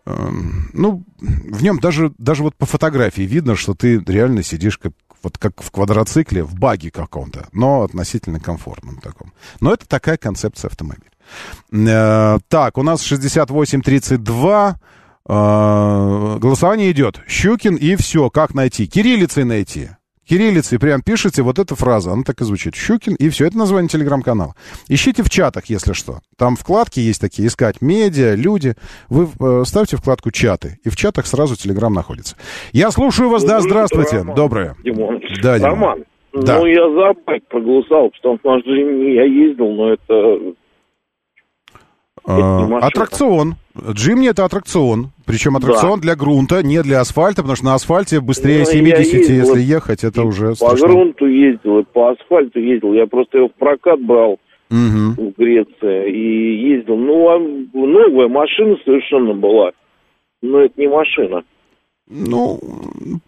Эм, ну, в нем даже, даже вот по фотографии видно, что ты реально сидишь как, вот как в квадроцикле, в баге каком-то, но относительно комфортном таком. Но это такая концепция автомобиля. Э, так, у нас 6832. Э, голосование идет. Щукин и все. Как найти? Кириллицей найти. Кириллицей прям пишите вот эта фраза, она так и звучит. Щукин, и все, это название телеграм-канала. Ищите в чатах, если что. Там вкладки есть такие, искать медиа, люди. Вы э, ставьте вкладку чаты, и в чатах сразу телеграм находится. Я слушаю вас, да, здравствуйте. Роман. Доброе. Димон. Да, Димон. Роман, Да. ну я за байк проголосовал, потому что Джимни я ездил, но это... Э, не машина. аттракцион. Джимни это аттракцион. Причем аттракцион для грунта, не для асфальта, потому что на асфальте быстрее Ну, я 70, ездил, если ехать, это уже по страшно. грунту ездил, и по асфальту ездил. Я просто его в прокат брал Мгм. в Греции и ездил. Ну, а новая машина совершенно была. Но это не машина. Ну,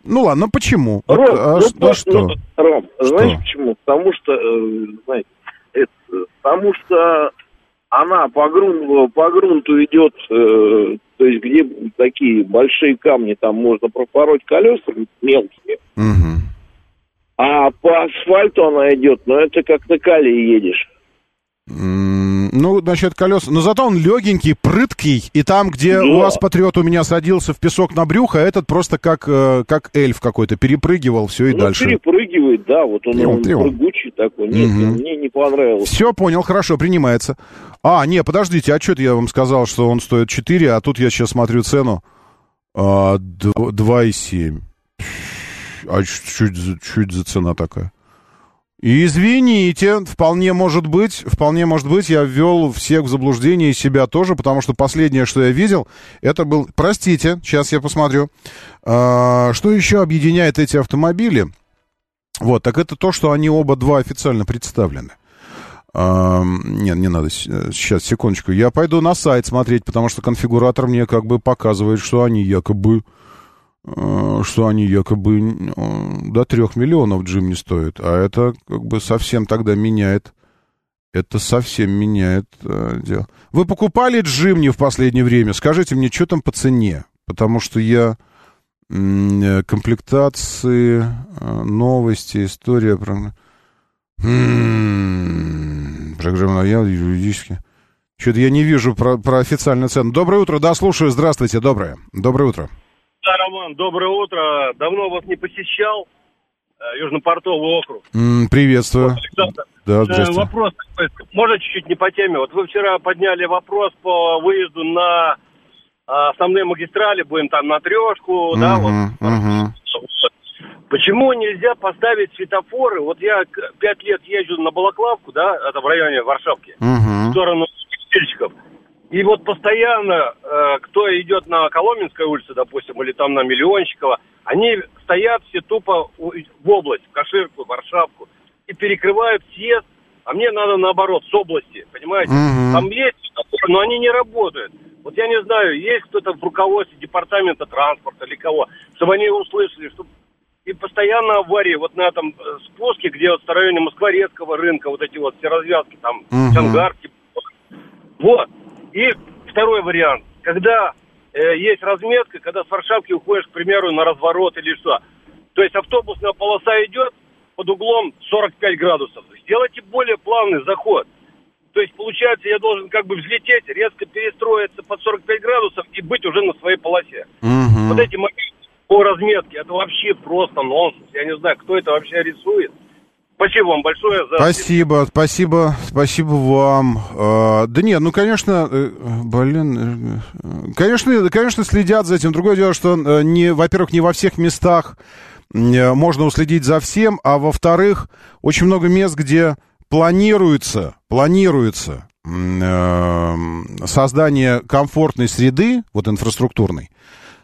ну ладно, ну почему? Вот, Ром, а ну, что? ну, Ром, знаешь Что? почему? Потому что, э, знаете, это, потому что она по грунту, по грунту идет, э, то есть где такие большие камни, там можно пропороть колеса мелкие, Мгм. а по асфальту она идет, но это как на кале едешь. Ну, насчет колес. Но зато он легенький, прыткий. И там, где Да. у вас патриот у меня садился в песок на брюхо, этот просто как, э, как эльф какой-то перепрыгивал, все и ну, дальше. перепрыгивает, да, вот он, он прыгучий такой. Нет, Мгм. мне не понравилось. Все, понял, хорошо, принимается. А, не, подождите, а что я вам сказал, что он стоит 4, а тут я сейчас смотрю цену. А, д- 2,7. А за, чё это за цена такая? Извините, вполне может быть, вполне может быть, я ввел всех в заблуждение и себя тоже, потому что последнее, что я видел, это был... Простите, сейчас я посмотрю. А, что еще объединяет эти автомобили? Вот, так это то, что они оба два официально представлены. А, нет, не надо, э, сейчас, секундочку. Я пойду на сайт смотреть, потому что конфигуратор мне как бы показывает, что они якобы, что они якобы э, до трех миллионов джим не стоят. А это как бы совсем тогда меняет, это совсем меняет э, дело. Вы покупали джимни в последнее время? Скажите мне, что там по цене? Потому что я э, комплектации, э, новости, история про... Программа я юридически. Что-то я не вижу про, про официальную цену. Доброе утро, да, слушаю. Здравствуйте, доброе. Доброе утро. Да, Роман, доброе утро. Давно вас не посещал. Э, Южно-Портовый округ. Приветствую. Александр, Да, э, здравствуйте. вопрос такой, может, чуть-чуть не по теме. Вот вы вчера подняли вопрос по выезду на а, основные магистрали, будем там на трешку, да, вот. Мгм. Почему нельзя поставить светофоры? Вот я пять лет езжу на Балаклавку, да, это в районе Варшавки, в Мгм. сторону Тельчиков. И вот постоянно, э, кто идет на Коломенской улице, допустим, или там на Миллионщикова, они стоят все тупо в область, в Каширку, в Варшавку, и перекрывают съезд, а мне надо наоборот, с области, понимаете? Мгм. Там есть, но они не работают. Вот я не знаю, есть кто-то в руководстве департамента транспорта или кого, чтобы они услышали, чтобы и постоянно аварии вот на этом э, спуске, где вот в районе Москворецкого рынка, вот эти вот все развязки, там, Мгм. Чангарский. Вот. И второй вариант. Когда э, есть разметка, когда с Варшавки уходишь, к примеру, на разворот или что. То есть автобусная полоса идет под углом 45 градусов. Сделайте более плавный заход. То есть, получается, я должен как бы взлететь, резко перестроиться под 45 градусов и быть уже на своей полосе. Мгм. Вот эти моменты по разметке, это вообще просто нонсенс. Я не знаю, кто это вообще рисует. Спасибо вам большое за... Спасибо, спасибо, спасибо вам. А, да нет, ну, конечно, э, блин, э, конечно, конечно, следят за этим. Другое дело, что, э, не, во-первых, не во всех местах можно уследить за всем, а во-вторых, очень много мест, где планируется, планируется создание комфортной среды, вот инфраструктурной,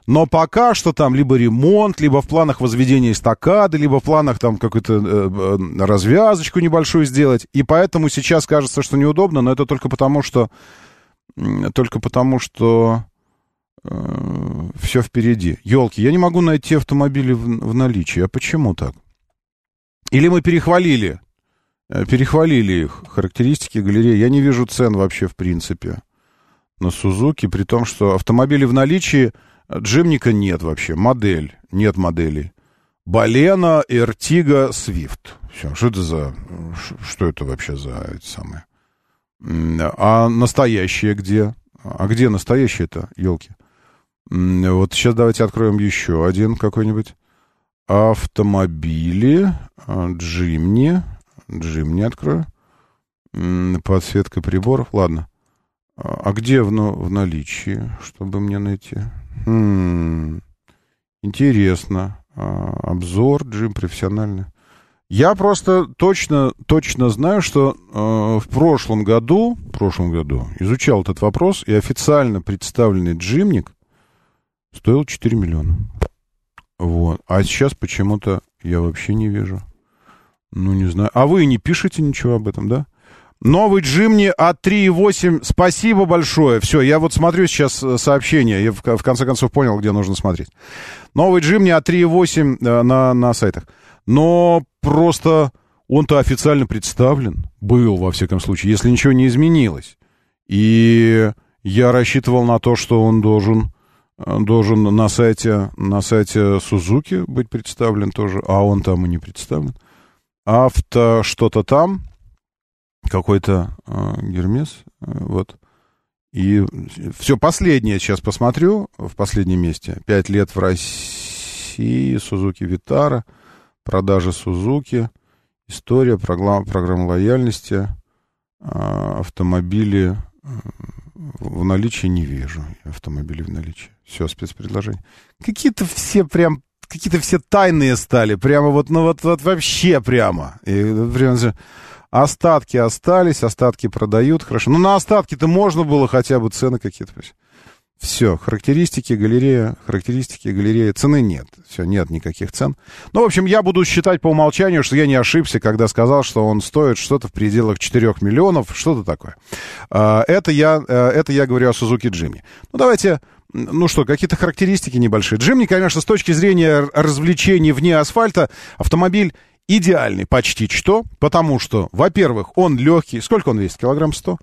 но пока что там либо ремонт, либо в планах возведения эстакады, либо в планах там какую-то э, э, развязочку небольшую сделать. И поэтому сейчас кажется, что неудобно, но это только потому, что только потому, что э, все впереди. Елки, я не могу найти автомобили в, в наличии. А почему так? Или мы перехвалили, э, перехвалили их характеристики галереи. Я не вижу цен вообще в принципе на Сузуки, при том, что автомобили в наличии, Джимника нет вообще, модель, нет моделей. Балена, Эртига, Свифт. Все, что это за... Что это вообще за эти самые? А настоящие где? А где настоящие-то, елки? Вот сейчас давайте откроем еще один какой-нибудь. Автомобили, а, Джимни. Джимни открою. Подсветка приборов. Ладно. А, а где в, в наличии, чтобы мне найти? М-м, интересно. А, обзор, джим профессиональный. Я просто точно, точно знаю, что э, в прошлом году, в прошлом году изучал этот вопрос, и официально представленный джимник стоил 4 миллиона. Вот. А сейчас почему-то я вообще не вижу. Ну, не знаю. А вы не пишете ничего об этом, да? Новый Джимни А3,8. Спасибо большое. Все, я вот смотрю сейчас э, сообщение. Я в, конце концов понял, где нужно смотреть. Новый Джимни А3,8 э, на, на сайтах. Но просто он-то официально представлен. Был, во всяком случае, если ничего не изменилось. И я рассчитывал на то, что он должен, э, должен на сайте, на сайте Сузуки быть представлен тоже, а он там и не представлен. Авто что-то там, какой-то э, Гермес, э, вот. И все последнее сейчас посмотрю в последнем месте. Пять лет в России, Сузуки Витара, продажи Сузуки, история, программа, программа лояльности, э, автомобили э, в наличии не вижу. Автомобили в наличии. Все, спецпредложение. Какие-то все прям какие-то все тайные стали. Прямо вот, ну вот, вот вообще прямо. И, прямо Остатки остались, остатки продают, хорошо. Ну, на остатки-то можно было хотя бы цены какие-то. Все, характеристики, галерея, характеристики, галерея, цены нет. Все, нет никаких цен. Ну, в общем, я буду считать по умолчанию, что я не ошибся, когда сказал, что он стоит что-то в пределах 4 миллионов, что-то такое. А, это я, э, это я говорю о Suzuki Jimny. Ну, давайте ну что, какие-то характеристики небольшие. Джимни, конечно, с точки зрения развлечений вне асфальта, автомобиль идеальный почти что, потому что, во-первых, он легкий. Сколько он весит? Килограмм сто?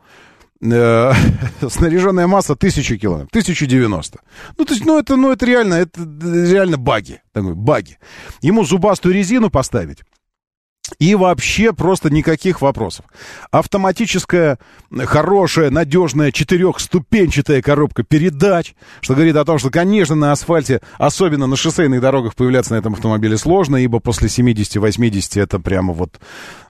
Э, снаряженная масса 1000 килограмм, 1090. Ну, то есть, ну, это, ну, это реально, это реально баги, такой, баги. Ему зубастую резину поставить, и вообще просто никаких вопросов. Автоматическая, хорошая, надежная четырехступенчатая коробка передач, что говорит о том, что, конечно, на асфальте, особенно на шоссейных дорогах, появляться на этом автомобиле сложно, ибо после 70-80 это прямо вот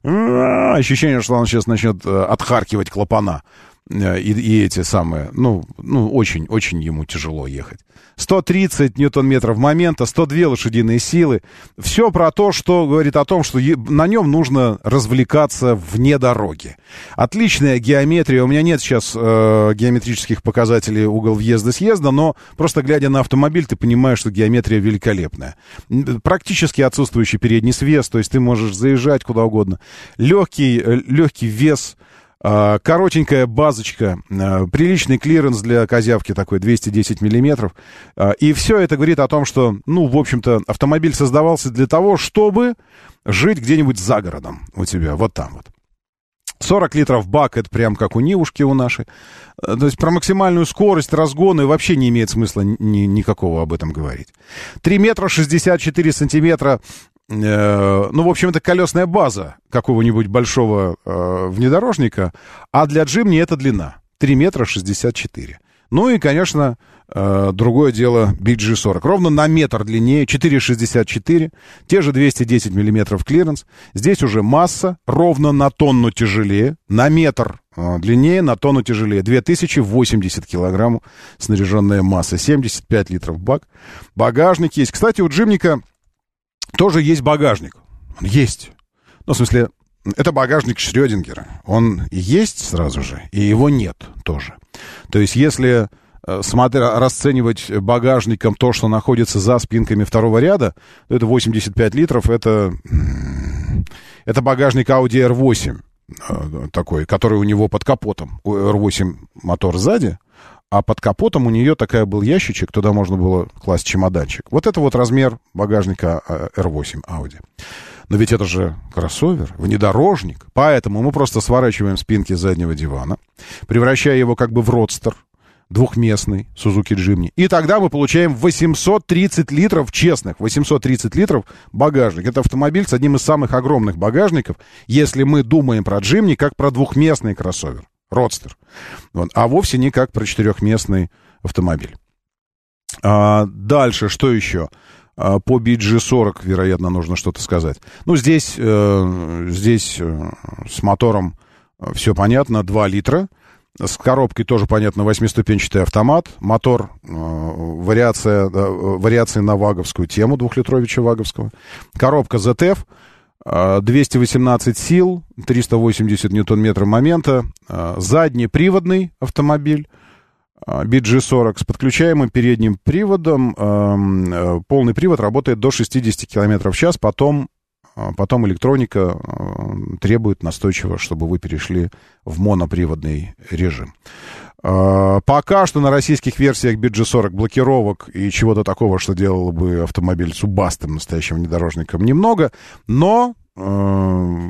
ощущение, что он сейчас начнет э, отхаркивать клапана. Э, и, и эти самые, ну, ну, очень, очень ему тяжело ехать. 130 ньютон-метров момента, 102 лошадиные силы. Все про то, что говорит о том, что на нем нужно развлекаться вне дороги. Отличная геометрия. У меня нет сейчас э, геометрических показателей угол въезда-съезда, но просто глядя на автомобиль, ты понимаешь, что геометрия великолепная. Практически отсутствующий передний свес, то есть ты можешь заезжать куда угодно. Легкий, э, легкий вес коротенькая базочка, а, приличный клиренс для козявки такой, 210 миллиметров. А, и все это говорит о том, что, ну, в общем-то, автомобиль создавался для того, чтобы жить где-нибудь за городом у тебя, вот там вот. 40 литров бак, это прям как у Нивушки у нашей. То есть про максимальную скорость разгона вообще не имеет смысла ни, никакого об этом говорить. 3 метра 64 сантиметра ну, в общем, это колесная база какого-нибудь большого э, внедорожника, а для Jimny это длина 3 метра 64. Ну и, конечно, э, другое дело BJ40. Ровно на метр длиннее, 4,64, те же 210 миллиметров клиренс. Здесь уже масса ровно на тонну тяжелее, на метр э, длиннее, на тонну тяжелее. 2080 килограмм снаряженная масса, 75 литров бак. Багажник есть. Кстати, у Джимника тоже есть багажник. Он есть. Ну, в смысле, это багажник Шрёдингера. Он есть сразу же, и его нет тоже. То есть, если э, смотря, расценивать багажником то, что находится за спинками второго ряда, то это 85 литров, это, это багажник Audi R8 э, такой, который у него под капотом. У R8 мотор сзади, а под капотом у нее такая был ящичек, туда можно было класть чемоданчик. Вот это вот размер багажника R8 а, Audi. Но ведь это же кроссовер, внедорожник. Поэтому мы просто сворачиваем спинки заднего дивана, превращая его как бы в родстер, двухместный Suzuki Jimny. И тогда мы получаем 830 литров честных, 830 литров багажник. Это автомобиль с одним из самых огромных багажников, если мы думаем про Jimny как про двухместный кроссовер, родстер. Вот. А вовсе не как про четырехместный автомобиль. А, дальше, что еще? А, по BG40, вероятно, нужно что-то сказать. Ну, здесь, э, здесь э, с мотором э, все понятно, 2 литра. С коробкой тоже понятно, восьмиступенчатый автомат. Мотор, э, вариация, э, вариация на ваговскую тему, двухлитровича ваговского. Коробка ZF, 218 сил, 380 ньютон-метров момента. Э, задний приводный автомобиль. BG40 с подключаемым передним приводом. Э, полный привод работает до 60 км в час, потом а потом электроника требует настойчиво, чтобы вы перешли в моноприводный режим. А, пока что на российских версиях BG40 блокировок и чего-то такого, что делало бы автомобиль субастым настоящим внедорожником, немного, но э,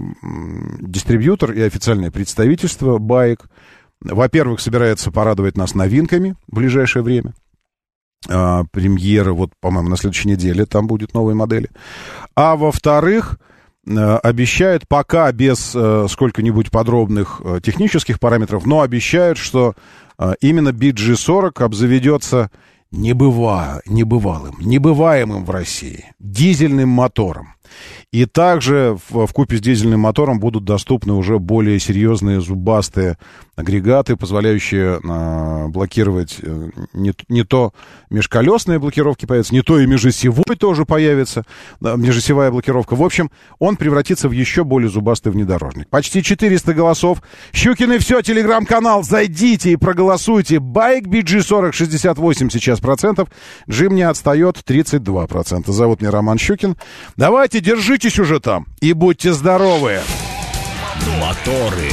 дистрибьютор и официальное представительство байк, во-первых, собирается порадовать нас новинками в ближайшее время э, премьеры, вот, по-моему, на следующей неделе там будет новые модели. А во-вторых, э, обещают, пока без э, сколько-нибудь подробных э, технических параметров, но обещают, что э, именно BG40 обзаведется небыва, небывалым, небываемым в России дизельным мотором. И также в, в купе с дизельным мотором будут доступны уже более серьезные зубастые агрегаты, позволяющие э, блокировать э, не, не то межколесные блокировки появятся, не то и межосевой тоже появится, э, межосевая блокировка. В общем, он превратится в еще более зубастый внедорожник. Почти 400 голосов. Щукины все, телеграм-канал, зайдите и проголосуйте. Байк BG40 68 сейчас процентов, Джим не отстает 32 процента. Зовут меня Роман Щукин. Давайте, держитесь уже там и будьте здоровы. Моторы.